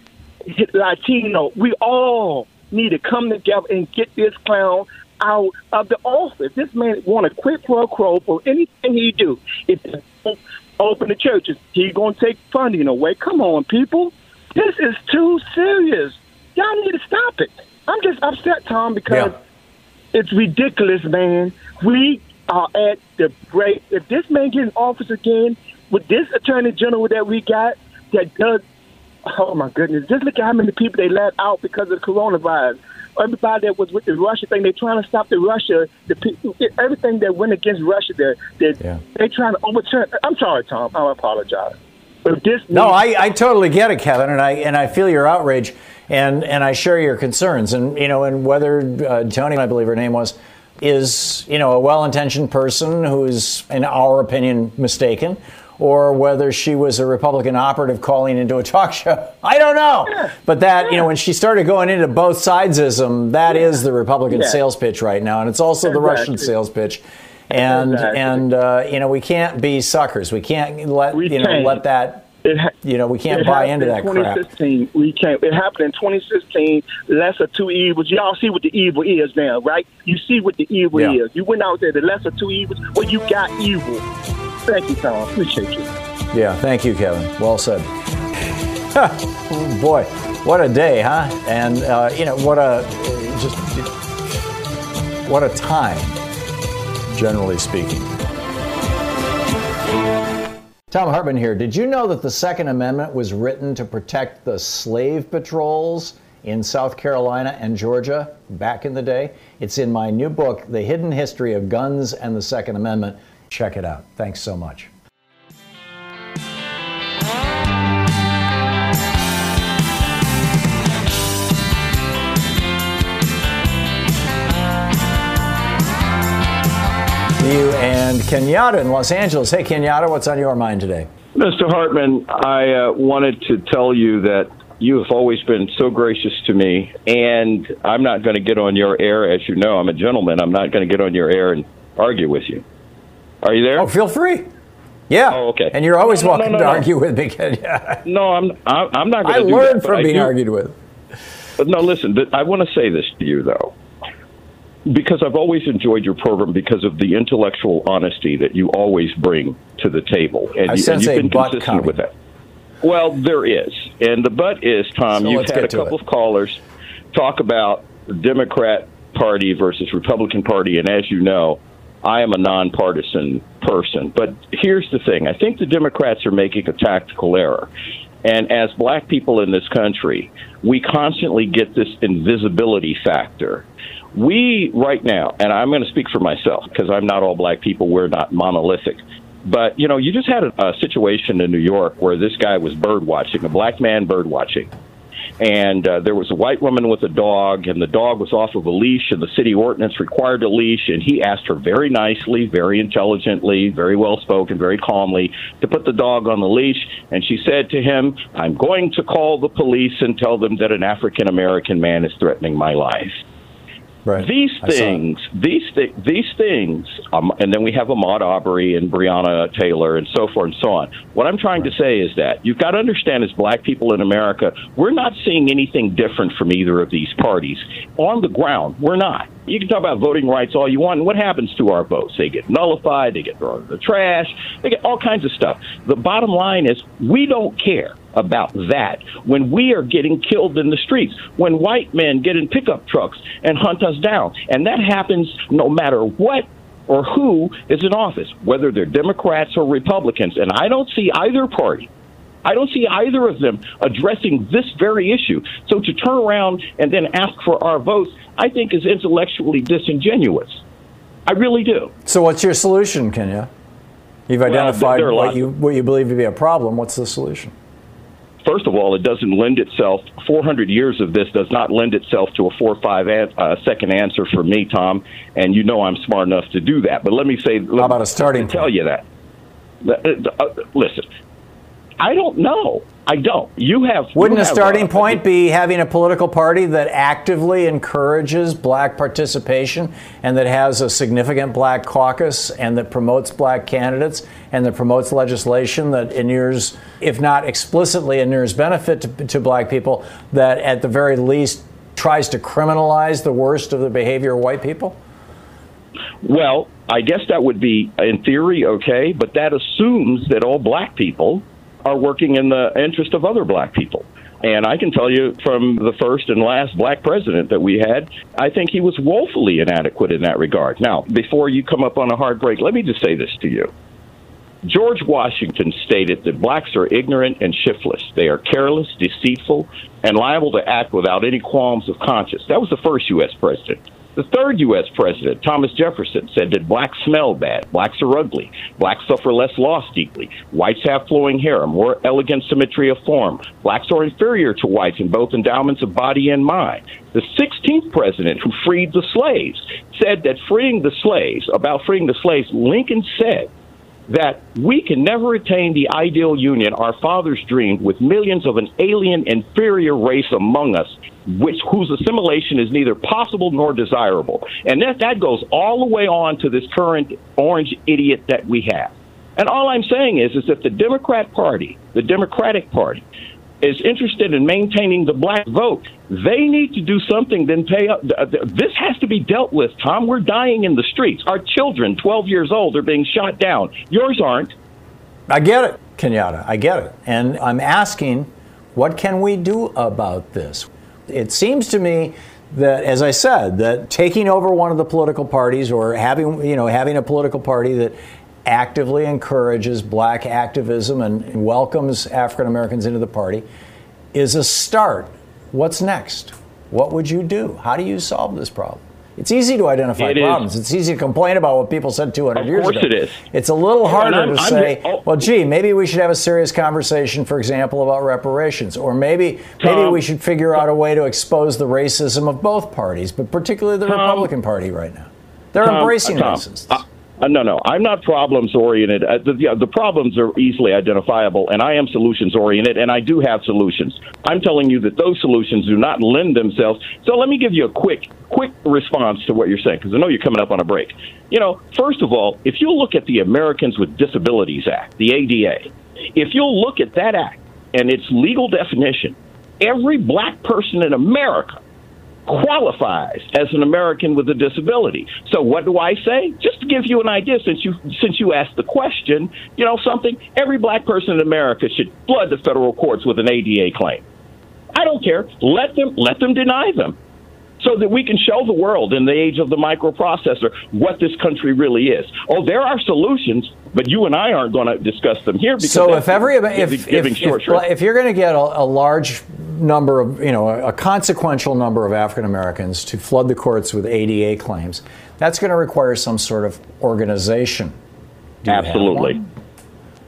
Latino, we all need to come together and get this clown out of the office. This man want to quit pro quo for anything he do. If they open the churches, he gonna take funding away. Come on, people, this is too serious. Y'all need to stop it. I'm just upset, Thom, because yeah. it's ridiculous, man. We are at the break. If this man get in office again with this attorney general that we got that does Oh my goodness! Just look at how many people they let out because of the coronavirus. Everybody that was with the Russia thing, they're trying to stop the Russia. The people, everything that went against Russia, they're they're, yeah. they're trying to overturn. I'm sorry, Thom. I apologize. But this no, I, I totally get it, Kevin, and I and I feel your outrage, and and I share your concerns, and you know, and whether uh, Tony, I believe her name was, is you know a well-intentioned person who's, in our opinion, mistaken or whether she was a Republican operative calling into a talk show. I don't know. Yeah. But that, yeah. you know, when she started going into both sidesism, that yeah. is the Republican sales pitch right now. And it's also exactly. the Russian sales pitch. And, exactly. and uh, you know, we can't be suckers. We can't let, we you know, can't. let that ha- you know, we can't buy into that 2016. crap. We can't. It happened in 2016. Lesser two evils. Y'all see what the evil is now, right? You see what the evil is. You went out there, the lesser two evils. Well, you got evil. Thank you, Thom. Appreciate you. Yeah, thank you, Kevin. Well said. boy, what a day, huh? And uh, you know what a just what a time, generally speaking. Thom Hartmann here. Did you know that the Second Amendment was written to protect the slave patrols in South Carolina and Georgia back in the day? It's in my new book, The Hidden History of Guns and the Second Amendment. Check it out. Thanks so much. You and Kenyatta in Los Angeles. Hey, Kenyatta, what's on your mind today? Mr. Hartmann, I uh, wanted to tell you that you have always been so gracious to me, and I'm not going to get on your air. As you know, I'm a gentleman. I'm not going to get on your air and argue with you. Are you there? Oh, feel free. Yeah. Oh, okay. And you're always no, no, welcome no, to argue with me. yeah. No, I'm. I'm not going to. I learned that, from being argued with. But no, listen. I want to say this to you though, because I've always enjoyed your program because of the intellectual honesty that you always bring to the table, and, I you, have been consistent coming. with that. Well, there is, and the but is, Thom. So you've had a couple it. of callers talk about Democrat Party versus Republican Party, and as you know I am a nonpartisan person. But here's the thing I think the Democrats are making a tactical error. And as black people in this country, we constantly get this invisibility factor. We, right now, and I'm going to speak for myself because I'm not all black people, we're not monolithic. But, you know, you just had a, a situation in New York where this guy was bird watching, a black man bird watching and uh, there was a white woman with a dog, and the dog was off of a leash, and the city ordinance required a leash, and he asked her very nicely, very intelligently, very well spoken, very calmly to put the dog on the leash, and she said to him, "I'm going to call the police and tell them that an African American man is threatening my life." Right. These things, these th- these things, um, and then we have Ahmaud Arbery and Breonna Taylor and so forth and so on. What I'm trying right. to say is that you've got to understand, as black people in America, we're not seeing anything different from either of these parties on the ground. We're not. You can talk about voting rights all you want, and what happens to our votes? They get nullified, they get thrown in the trash, they get all kinds of stuff. The bottom line is we don't care about that when we are getting killed in the streets, when white men get in pickup trucks and hunt us down. And that happens no matter what or who is in office, whether they're Democrats or Republicans. And I don't see either party. I don't see either of them addressing this very issue. So to turn around and then ask for our votes, I think is intellectually disingenuous. I really do. So what's your solution, Kenya? You've identified are what you what you believe to be a problem. What's the solution? First of all, it doesn't lend itself. 400 years of this does not lend itself to a four or five an, uh, second answer for me, Thom. And you know I'm smart enough to do that. But let me say, how about a starting? Tell you that. Uh, uh, listen, I don't know. I don't. You have. Wouldn't you a have, starting uh, point be having a political party that actively encourages black participation and that has a significant black caucus and that promotes black candidates and that promotes legislation that inures, if not explicitly inures benefit to, to black people, that at the very least tries to criminalize the worst of the behavior of white people? Well, I guess that would be, in theory, okay, but that assumes that all black people are working in the interest of other black people. And I can tell you from the first and last black president that we had, I think he was woefully inadequate in that regard. Now, before you come up on a hard break, let me just say this to you. George Washington stated that blacks are ignorant and shiftless. They are careless, deceitful, and liable to act without any qualms of conscience. That was the first U.S. president. The third U.S. president, Thomas Jefferson, said that blacks smell bad, blacks are ugly, blacks suffer less loss deeply, whites have flowing hair, a more elegant symmetry of form, blacks are inferior to whites in both endowments of body and mind. The 16th president, who freed the slaves, said that freeing the slaves, about freeing the slaves, Lincoln said that we can never attain the ideal union our fathers dreamed with millions of an alien inferior race among us which whose assimilation is neither possible nor desirable. And that that goes all the way on to this current orange idiot that we have. And all i'm saying is is that the democrat party the democratic party is interested in maintaining the black vote, they need to do something. Then pay up. This has to be dealt with. Thom, we're dying in the streets. Our children, 12 years old, are being shot down. Yours aren't. I get it, Kenyatta. I get it. And I'm asking, what can we do about this? It seems to me that, as I said, that taking over one of the political parties or having, you know, having a political party that actively encourages black activism and welcomes African Americans into the party is a start. What's next? What would you do? How do you solve this problem? It's easy to identify It is. problems. It's easy to complain about what people said 200 years ago. Of course it is. It's a little harder to I'm say, oh. well, gee, maybe we should have a serious conversation, for example, about reparations, or maybe maybe we should figure out a way to expose the racism of both parties, but particularly the Thom. Republican Party right now. They're Thom, embracing Thom, racists. Uh, no, no, I'm not problems oriented. Uh, the, yeah, the problems are easily identifiable, and I am solutions oriented, and I do have solutions. I'm telling you that those solutions do not lend themselves. So let me give you a quick, quick response to what you're saying, because I know you're coming up on a break. You know, first of all, if you look at the Americans with Disabilities Act, the ADA, if you'll look at that act and its legal definition, every black person in America qualifies as an American with a disability. So what do I say? Just to give you an idea, since you since you asked the question, you know something. Every black person in America should flood the federal courts with an ADA claim. I don't care. Let them let them deny them. So that we can show the world in the age of the microprocessor what this country really is. Oh, there are solutions, but you and I aren't going to discuss them here because So if every if, giving if, short if, if you're going to get a, a large number of you know a, consequential number of African Americans to flood the courts with ADA claims, that's going to require some sort of organization. Absolutely.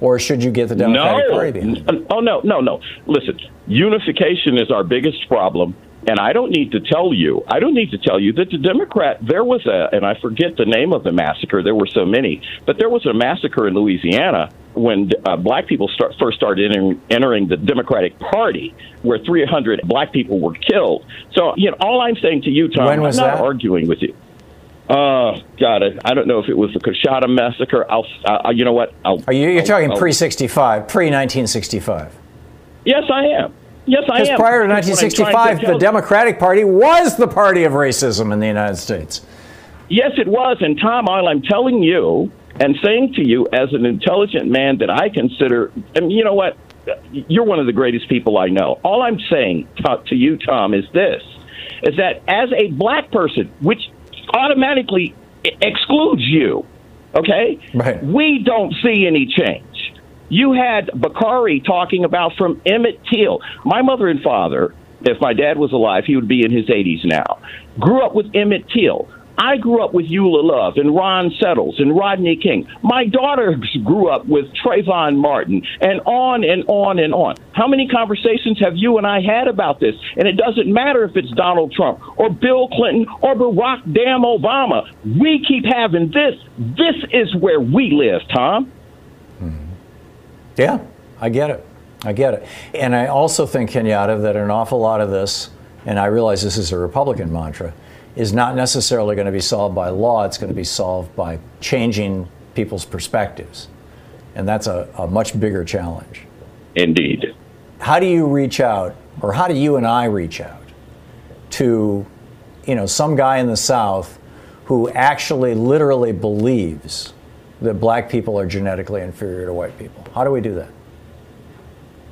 Or should you get the Democratic no. Party behind Oh no, no, no. Listen, unification is our biggest problem, and I don't need to tell you. I don't need to tell you that the Democrat. There was a, and I forget the name of the massacre. There were so many, but there was a massacre in Louisiana when uh, black people start, first started entering, entering the Democratic Party, where 300 black people were killed. So, you know, all I'm saying to you, Thom, I'm not that? arguing with you. Uh, God, it. I don't know if it was the Coushatta massacre. I'll, uh, you know what? I'll, Are you you're I'll- talking pre 65, pre 1965? Yes, I am. Yes, I am. Because prior to That's what I'm trying to 1965, the Democratic Party was the party of racism in the United States. Yes, it was. And Thom, all I'm telling you and saying to you as an intelligent man that I consider, and you know what? You're one of the greatest people I know. All I'm saying to, to you, Thom, is this: is that as a black person, which automatically excludes you, okay? Right. We don't see any change. You had Bakari talking about from Emmett Till. My mother and father, if my dad was alive, he would be in his 80s now. Grew up with Emmett Till. I grew up with Eula Love and Ron Settles and Rodney King. My daughter grew up with Trayvon Martin and on and on and on. How many conversations have you and I had about this? And it doesn't matter if it's Donald Trump or Bill Clinton or Barack damn Obama. We keep having this. This is where we live, Thom. Yeah, I get it. I get it. And I also think, Kenyatta, that an awful lot of this, and I realize this is a Republican mantra, is not necessarily going to be solved by law. It's going to be solved by changing people's perspectives. And that's a, a much bigger challenge. Indeed. How do you reach out, or how do you and I reach out to, you know, some guy in the South who actually literally believes that black people are genetically inferior to white people? How do we do that?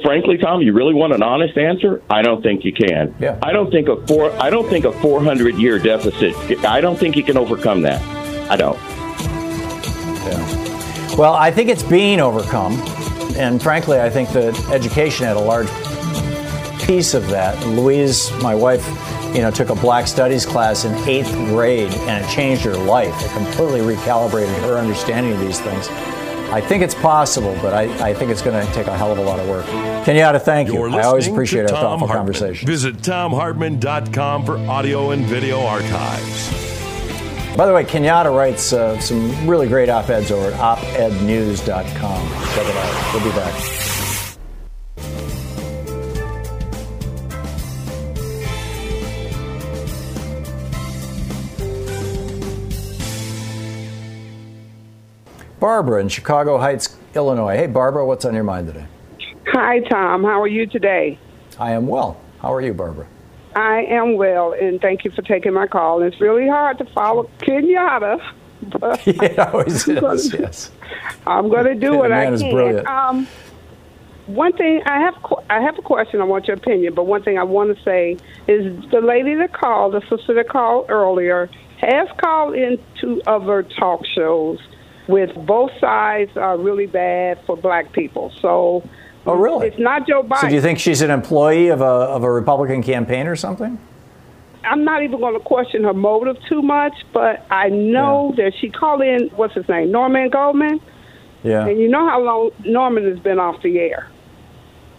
Frankly, Thom, you really want an honest answer? I don't think you can. Yeah. I don't think a four. I don't think a 400 year deficit. I don't think you can overcome that. I don't. Yeah. Well, I think it's being overcome, and frankly, I think that education had a large piece of that. Louise, my wife, you know, took a Black Studies class in eighth grade, and it changed her life. It completely recalibrated her understanding of these things. I think it's possible, but I, I think it's going to take a hell of a lot of work. Kenyatta, thank you. You're I always appreciate to our thoughtful Hartmann. conversation. Visit thomhartmann.com for audio and video archives. By the way, Kenyatta writes uh, some really great op eds over at opednews.com. Check it out. We'll be back. Barbara in Chicago Heights, Illinois. Hey, Barbara, what's on your mind today? Hi, Thom. How are you today? I am well. How are you, Barbara? I am well, and thank you for taking my call. It's really hard to follow Kenyatta. But it always I'm gonna- is, yes. I'm going to do what I is can. brilliant. Um, one thing I have, I have a question. I want your opinion, but one thing I want to say is the lady that called, the sister that called earlier, has called into other talk shows with both sides are really bad for black people. So, Oh, really? It's not Joe Biden. So do you think she's an employee of a, of a Republican campaign or something? I'm not even going to question her motive too much, but I know that she called in, what's his name, Norman Goldman, Yeah. and you know how long Norman has been off the air.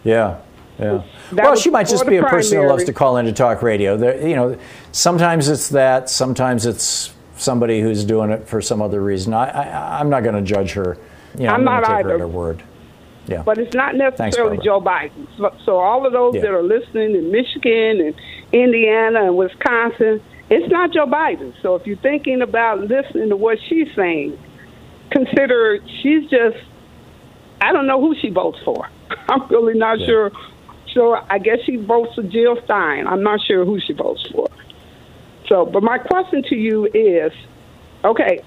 Yeah. Yeah. That well, she might just be a the person who loves to call in to talk radio. There, you know, sometimes it's that. Sometimes it's somebody who's doing it for some other reason. I, I I'm not going to judge her. You know, I'm I'm not take her either. at her word. Yeah. But it's not necessarily Barbara. Joe Biden. So, so all of those Yeah. that are listening in Michigan and Indiana and Wisconsin, it's not Joe Biden. So if you're thinking about listening to what she's saying, consider she's just, I don't know who she votes for. I'm really not Yeah. sure. So I guess she votes for Jill Stein. I'm not sure who she votes for. So, but my question to you is, okay,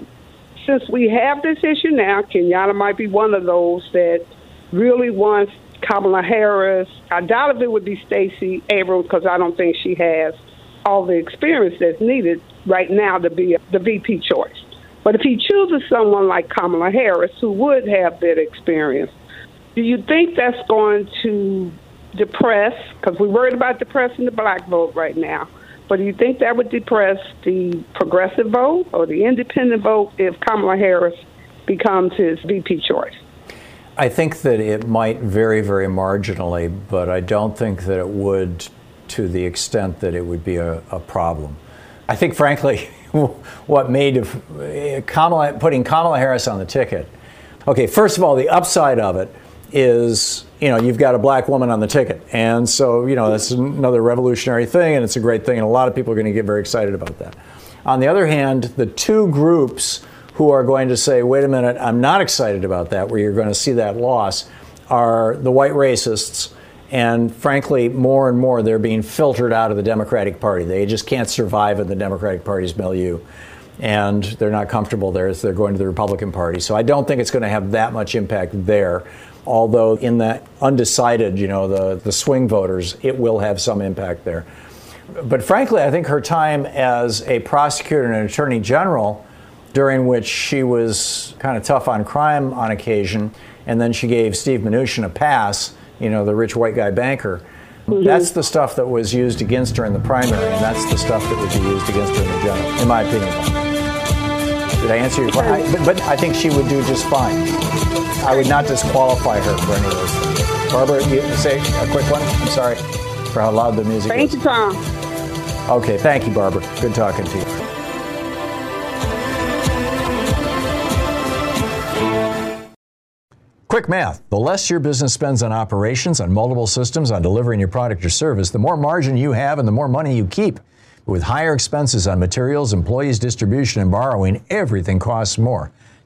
since we have this issue now, Kenyatta might be one of those that really wants Kamala Harris. I doubt if it would be Stacey Abrams because I don't think she has all the experience that's needed right now to be the VP choice. But if he chooses someone like Kamala Harris, who would have that experience, do you think that's going to depress? Because we're worried about depressing the black vote right now. But do you think that would depress the progressive vote or the independent vote if Kamala Harris becomes his VP choice? I think that it might very, very marginally, but I don't think that it would to the extent that it would be a, a problem. I think, frankly, what made eh, Kamala, putting Kamala Harris on the ticket. Okay, first of all, the upside of it is, you know, you've got a black woman on the ticket. And so, you know, that's another revolutionary thing, and it's a great thing, and a lot of people are going to get very excited about that. On the other hand, the two groups who are going to say, wait a minute, I'm not excited about that, where you're going to see that loss, are the white racists. And frankly, more and more they're being filtered out of the Democratic Party. They just can't survive in the Democratic Party's milieu. And they're not comfortable there, so they're going to the Republican Party. So I don't think it's going to have that much impact there. Although in that undecided, you know, the, the swing voters, it will have some impact there. But frankly, I think her time as a prosecutor and an attorney general during which she was kind of tough on crime on occasion, and then she gave Steve Mnuchin a pass, you know, the rich white guy banker. Mm-hmm. That's the stuff that was used against her in the primary, and that's the stuff that would be used against her in the general, in my opinion. Did I answer your question? I- But, but I think she would do just fine. I would not disqualify her for any of those things. Barbara, you say a quick one? I'm sorry for how loud the music Thank is. you, Thom. Okay, thank you, Barbara. Good talking to you. Quick math. The less your business spends on operations, on multiple systems, on delivering your product or service, the more margin you have and the more money you keep. With higher expenses on materials, employees, distribution, and borrowing, everything costs more.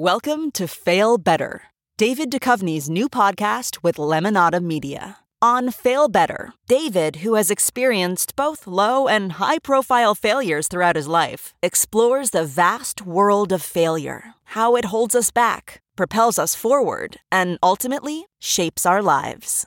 Welcome to Fail Better, David Duchovny's new podcast with Lemonada Media. On Fail Better, David, who has experienced both low and high profile failures throughout his life, explores the vast world of failure, how it holds us back, propels us forward, and ultimately shapes our lives.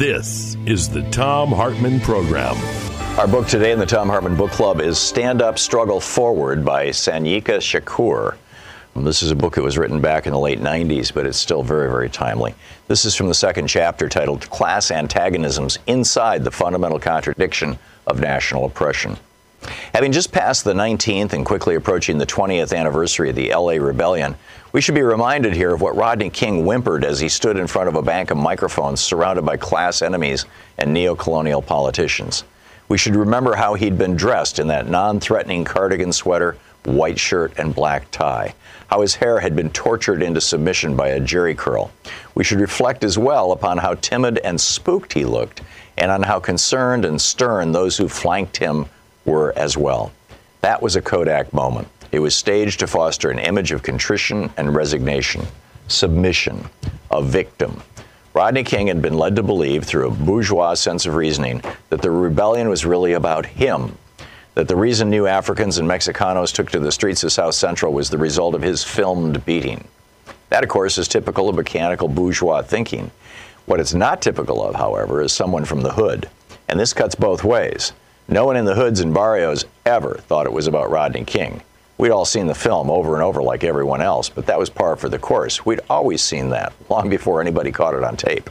This is the Thom Hartmann Program. Our book today in the Thom Hartmann Book Club is Stand Up, Struggle Forward by Sanyika Shakur. This is a book that was written back in the late 90s, but it's still very, very timely. This is from the second chapter titled Class Antagonisms Inside the Fundamental Contradiction of National Oppression. Having just passed the 19th and quickly approaching the 20th anniversary of the LA Rebellion, we should be reminded here of what Rodney King whimpered as he stood in front of a bank of microphones surrounded by class enemies and neo-colonial politicians. We should remember how he'd been dressed in that non-threatening cardigan sweater, white shirt, and black tie. How his hair had been tortured into submission by a Jheri curl. We should reflect as well upon how timid and spooked he looked, and on how concerned and stern those who flanked him were as well. That was a Kodak moment. It was staged to foster an image of contrition and resignation, submission, a victim. Rodney King had been led to believe, through a bourgeois sense of reasoning, that the rebellion was really about him, that the reason new Africans and Mexicanos took to the streets of South Central was the result of his filmed beating. That, of course, is typical of mechanical bourgeois thinking. What it's not typical of, however, is someone from the hood. And this cuts both ways. No one in the hoods and barrios ever thought it was about Rodney King. We'd all seen the film over and over like everyone else, but that was par for the course. We'd always seen that long before anybody caught it on tape.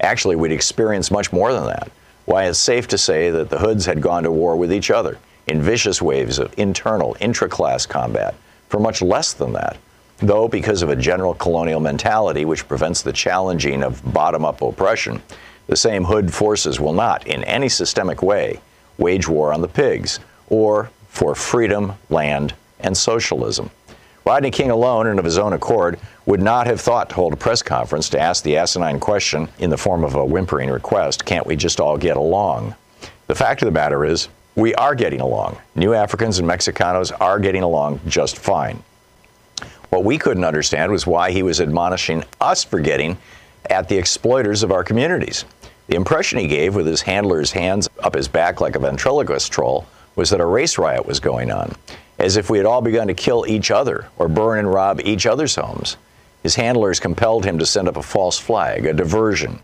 Actually, we'd experienced much more than that. Why, it's safe to say that the Hoods had gone to war with each other in vicious waves of internal, intra class combat for much less than that. Though, because of a general colonial mentality which prevents the challenging of bottom up oppression, the same Hood forces will not, in any systemic way, wage war on the pigs or for freedom, land, and socialism. Rodney King alone and of his own accord would not have thought to hold a press conference to ask the asinine question in the form of a whimpering request can't we just all get along? The fact of the matter is, we are getting along. New Africans and Mexicanos are getting along just fine. What we couldn't understand was why he was admonishing us for getting at the exploiters of our communities. The impression he gave with his handler's hands up his back like a ventriloquist troll was that a race riot was going on, as if we had all begun to kill each other or burn and rob each other's homes. His handlers compelled him to send up a false flag, a diversion.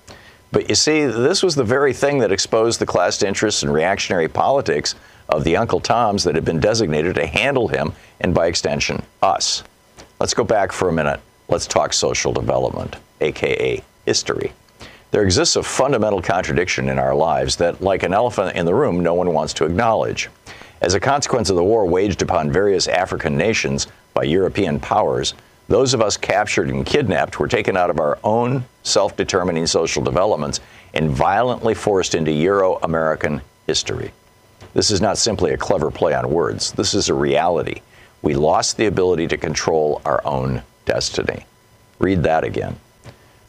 But you see, this was the very thing that exposed the class interests and reactionary politics of the Uncle Toms that had been designated to handle him and, by extension, us. Let's go back for a minute. Let's talk social development, aka history. There exists a fundamental contradiction in our lives that, like an elephant in the room, no one wants to acknowledge. As a consequence of the war waged upon various African nations by European powers, those of us captured and kidnapped were taken out of our own self determining social developments and violently forced into Euro American history. This is not simply a clever play on words, this is a reality. We lost the ability to control our own destiny. Read that again.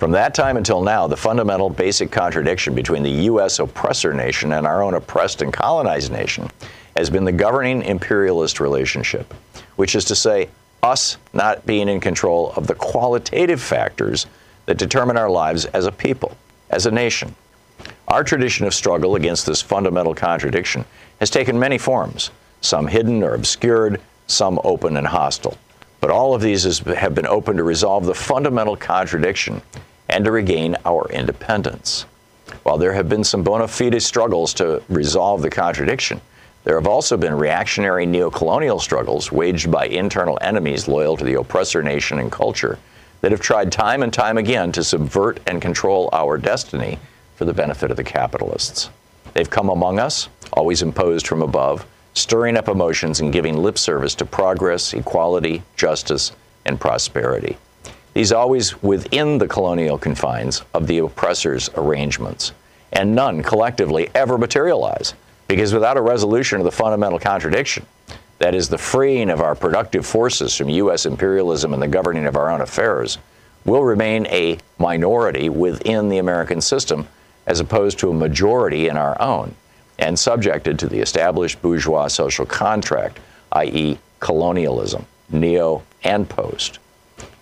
From that time until now, the fundamental basic contradiction between the U.S. oppressor nation and our own oppressed and colonized nation has been the governing imperialist relationship, which is to say, us not being in control of the qualitative factors that determine our lives as a people, as a nation. Our tradition of struggle against this fundamental contradiction has taken many forms, some hidden or obscured, some open and hostile. But all of these have been open to resolve the fundamental contradiction and to regain our independence. While there have been some bona fide struggles to resolve the contradiction, there have also been reactionary neocolonial struggles waged by internal enemies loyal to the oppressor nation and culture that have tried time and time again to subvert and control our destiny for the benefit of the capitalists. They've come among us, always imposed from above, stirring up emotions and giving lip service to progress, equality, justice, and prosperity. These always within the colonial confines of the oppressor's arrangements. And none collectively ever materialize, because without a resolution of the fundamental contradiction, that is, the freeing of our productive forces from U.S. imperialism and the governing of our own affairs, will remain a minority within the American system as opposed to a majority in our own, and subjected to the established bourgeois social contract, i.e., colonialism, neo and post.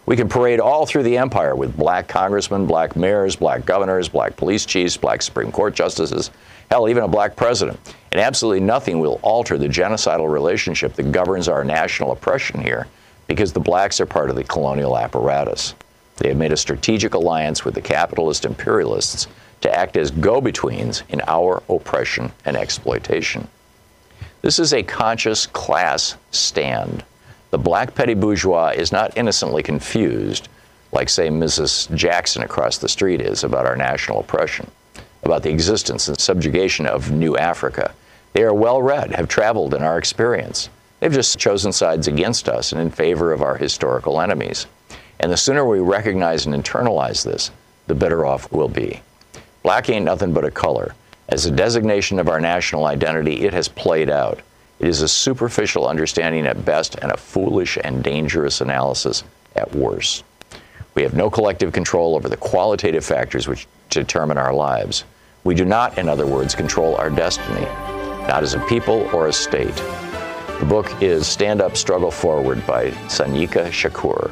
We can parade all through the empire with black congressmen, black mayors, black governors, black police chiefs, black Supreme Court justices, hell, even a black president. And absolutely nothing will alter the genocidal relationship that governs our national oppression here because the blacks are part of the colonial apparatus. They have made a strategic alliance with the capitalist imperialists to act as go betweens in our oppression and exploitation. This is a conscious class stand the black petty bourgeois is not innocently confused, like, say, Mrs. Jackson across the street is about our national oppression, about the existence and subjugation of New Africa. They are well read, have traveled in our experience. They've just chosen sides against us and in favor of our historical enemies. And the sooner we recognize and internalize this, the better off we'll be. Black ain't nothing but a color. As a designation of our national identity, it has played out. It is a superficial understanding at best and a foolish and dangerous analysis at worst. We have no collective control over the qualitative factors which determine our lives. We do not, in other words, control our destiny, not as a people or a state. The book is Stand Up, Struggle Forward by Sanyika Shakur.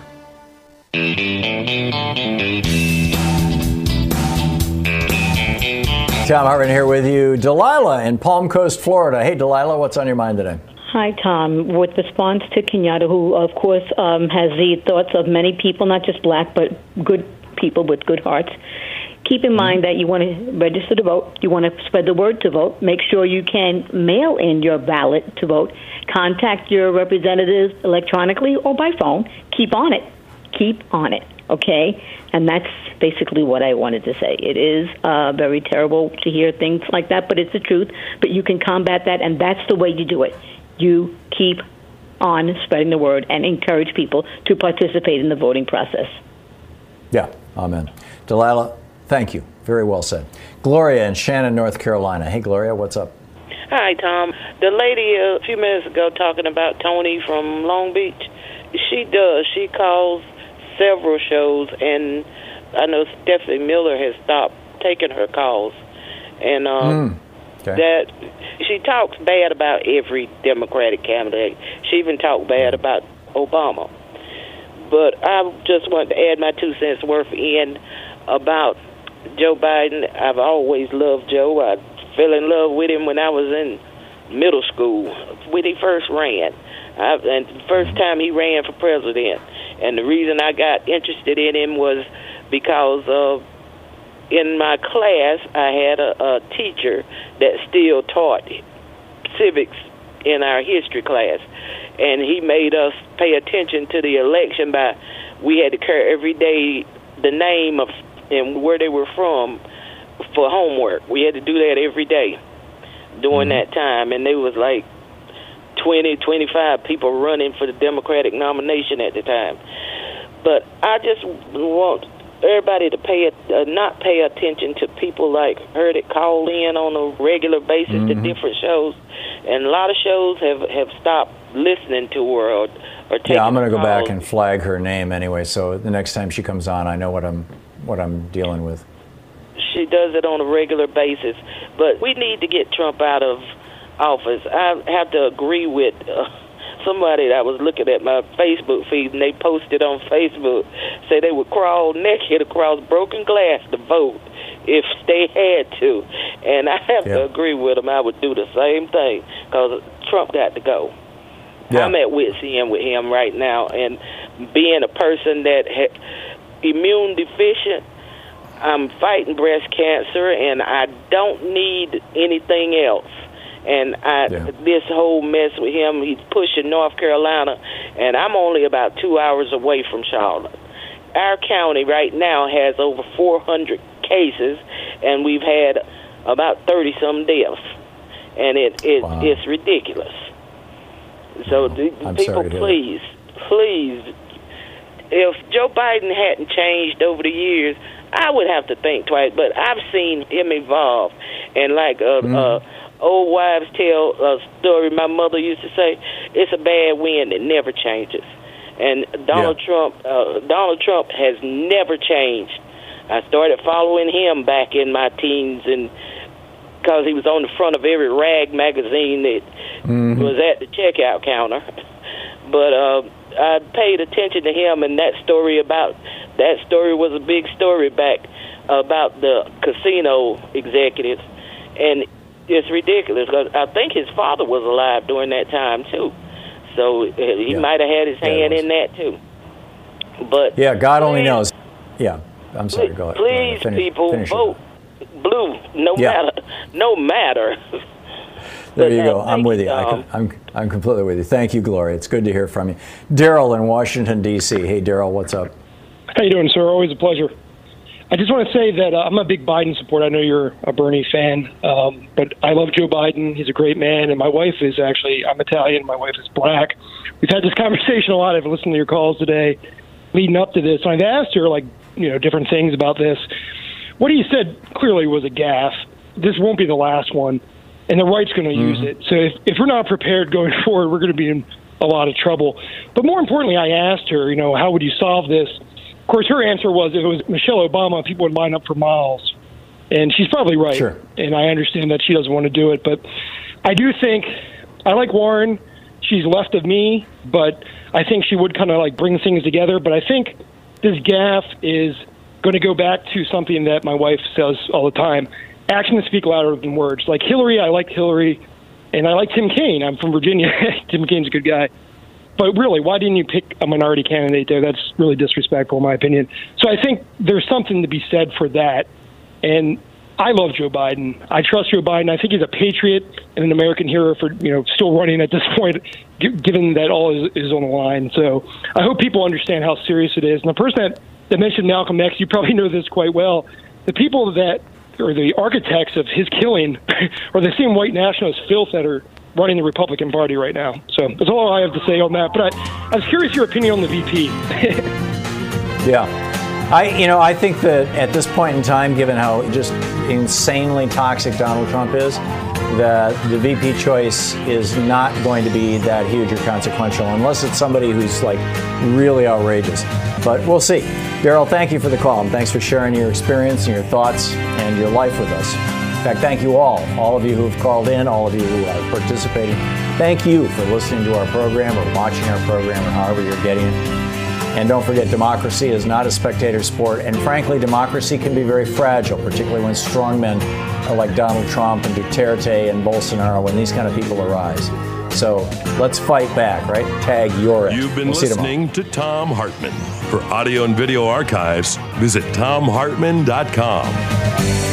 Thom Hartmann here with you. Delilah in Palm Coast, Florida. Hey, Delilah, what's on your mind today? Hi, Thom. With response to Kenyatta, who, of course, um, has the thoughts of many people, not just black, but good people with good hearts, keep in mind that you want to register to vote. You want to spread the word to vote. Make sure you can mail in your ballot to vote. Contact your representatives electronically or by phone. Keep on it. Keep on it. Okay? And that's basically what I wanted to say. It is uh, very terrible to hear things like that, but it's the truth. But you can combat that, and that's the way you do it. You keep on spreading the word and encourage people to participate in the voting process. Yeah, amen. Delilah, thank you. Very well said. Gloria in Shannon, North Carolina. Hey, Gloria, what's up? Hi, Thom. The lady a few minutes ago talking about Tony from Long Beach, she does. She calls several shows, and I know Stephanie Miller has stopped taking her calls. And um, Mm. Okay. that she talks bad about every Democratic candidate. She even talked bad about Obama. But I just want to add my two cents worth in about Joe Biden. I've always loved Joe. I fell in love with him when I was in middle school when he first ran. I, and the first time he ran for president. And the reason I got interested in him was because of in my class, I had a, a teacher that still taught civics in our history class, and he made us pay attention to the election by we had to carry every day the name of and where they were from for homework. We had to do that every day during mm-hmm. that time, and there was like 20, 25 people running for the Democratic nomination at the time. But I just want everybody to pay uh, not pay attention to people like her that call in on a regular basis to Mhm. different shows, and a lot of shows have have stopped listening to her or or taking Yeah, I'm going to go back and flag her name anyway, so the next time she comes on, I know what I'm what I'm dealing with. she does it on a regular basis. But we need to get Trump out of office. I have to agree with uh, somebody that was looking at my Facebook feed and they posted on Facebook say they would crawl naked across broken glass to vote if they had to. And I have to agree with them. I would do the same thing because Trump got to go. I'm at wit's end with him right now, and being a person that ha- immune deficient, I'm fighting breast cancer, and I don't need anything else. And I, this whole mess with him, he's pushing North Carolina, and I'm only about two hours away from Charlotte. Our county right now has over 400 cases, and we've had about 30 some deaths, and it, it it's ridiculous. So the, the people, sorry to hear that. please, please, if Joe Biden hadn't changed over the years, I would have to think twice. But I've seen him evolve, and like uh, uh, old wives tell a story my mother used to say, it's a bad wind that never changes. And Donald Trump, uh, Donald Trump has never changed. I started following him back in my teens, and because he was on the front of every rag magazine that Mm-hmm. was at the checkout counter. But uh, I paid attention to him, and that story about that story was a big story back about the casino executives, and it's ridiculous because I think his father was alive during that time too, so uh, he might have had his hand in that too. But Yeah, God only knows. Yeah, I'm sorry. Go ahead. Go ahead. Please, Finish- people, finish it. vote blue, no Yeah. matter, no matter. There you uh, go. I'm with you, you. I Thom. I'm, I'm completely with you. Thank you, Gloria. It's good to hear from you. Daryl in Washington, D.C. Hey, Daryl, what's up? How you doing, sir? Always a pleasure. I just want to say that uh, I'm a big Biden supporter. I know you're a Bernie fan, um, but I love Joe Biden. He's a great man, and my wife is actually I'm Italian. My wife is black. We've had this conversation a lot. I've listened to your calls today, leading up to this. And I've asked her like you know different things about this. What he said clearly was a gaffe. This won't be the last one, and the right's going to use it. So if, if we're not prepared going forward, we're going to be in a lot of trouble. But more importantly, I asked her, you know, how would you solve this? Of course, her answer was if it was Michelle Obama, people would line up for miles. And she's probably right. Sure. And I understand that she doesn't want to do it. But I do think I like Warren. She's left of me, but I think she would kind of like bring things together. But I think this gaffe is going to go back to something that my wife says all the time actions speak louder than words. Like Hillary, I liked Hillary, and I like Tim Kaine. I'm from Virginia. Tim Kaine's a good guy. But really, why didn't you pick a minority candidate there? That's really disrespectful, in my opinion. So I think there's something to be said for that. And I love Joe Biden. I trust Joe Biden. I think he's a patriot and an American hero for you know still running at this point, given that all is, is on the line. So I hope people understand how serious it is. And the person that, that mentioned Malcolm X, you probably know this quite well. The people that or the architects of his killing are the same white nationalist filth that are running the Republican Party right now. So that's all I have to say on that. But I, I was curious your opinion on the VP. yeah. I, you know, I think that at this point in time, given how just insanely toxic Donald Trump is, that the VP choice is not going to be that huge or consequential unless it's somebody who's like really outrageous. But we'll see. Daryl, thank you for the call and thanks for sharing your experience and your thoughts and your life with us. In fact, thank you all, all of you who have called in, all of you who are participating. Thank you for listening to our program or watching our program or however you're getting it. And don't forget, democracy is not a spectator sport. And frankly, democracy can be very fragile, particularly when strongmen like Donald Trump and Duterte and Bolsonaro, when these kind of people arise. So let's fight back, right? Tag your. You've been we'll listening to Thom Hartmann. For audio and video archives, visit thomhartmann.com.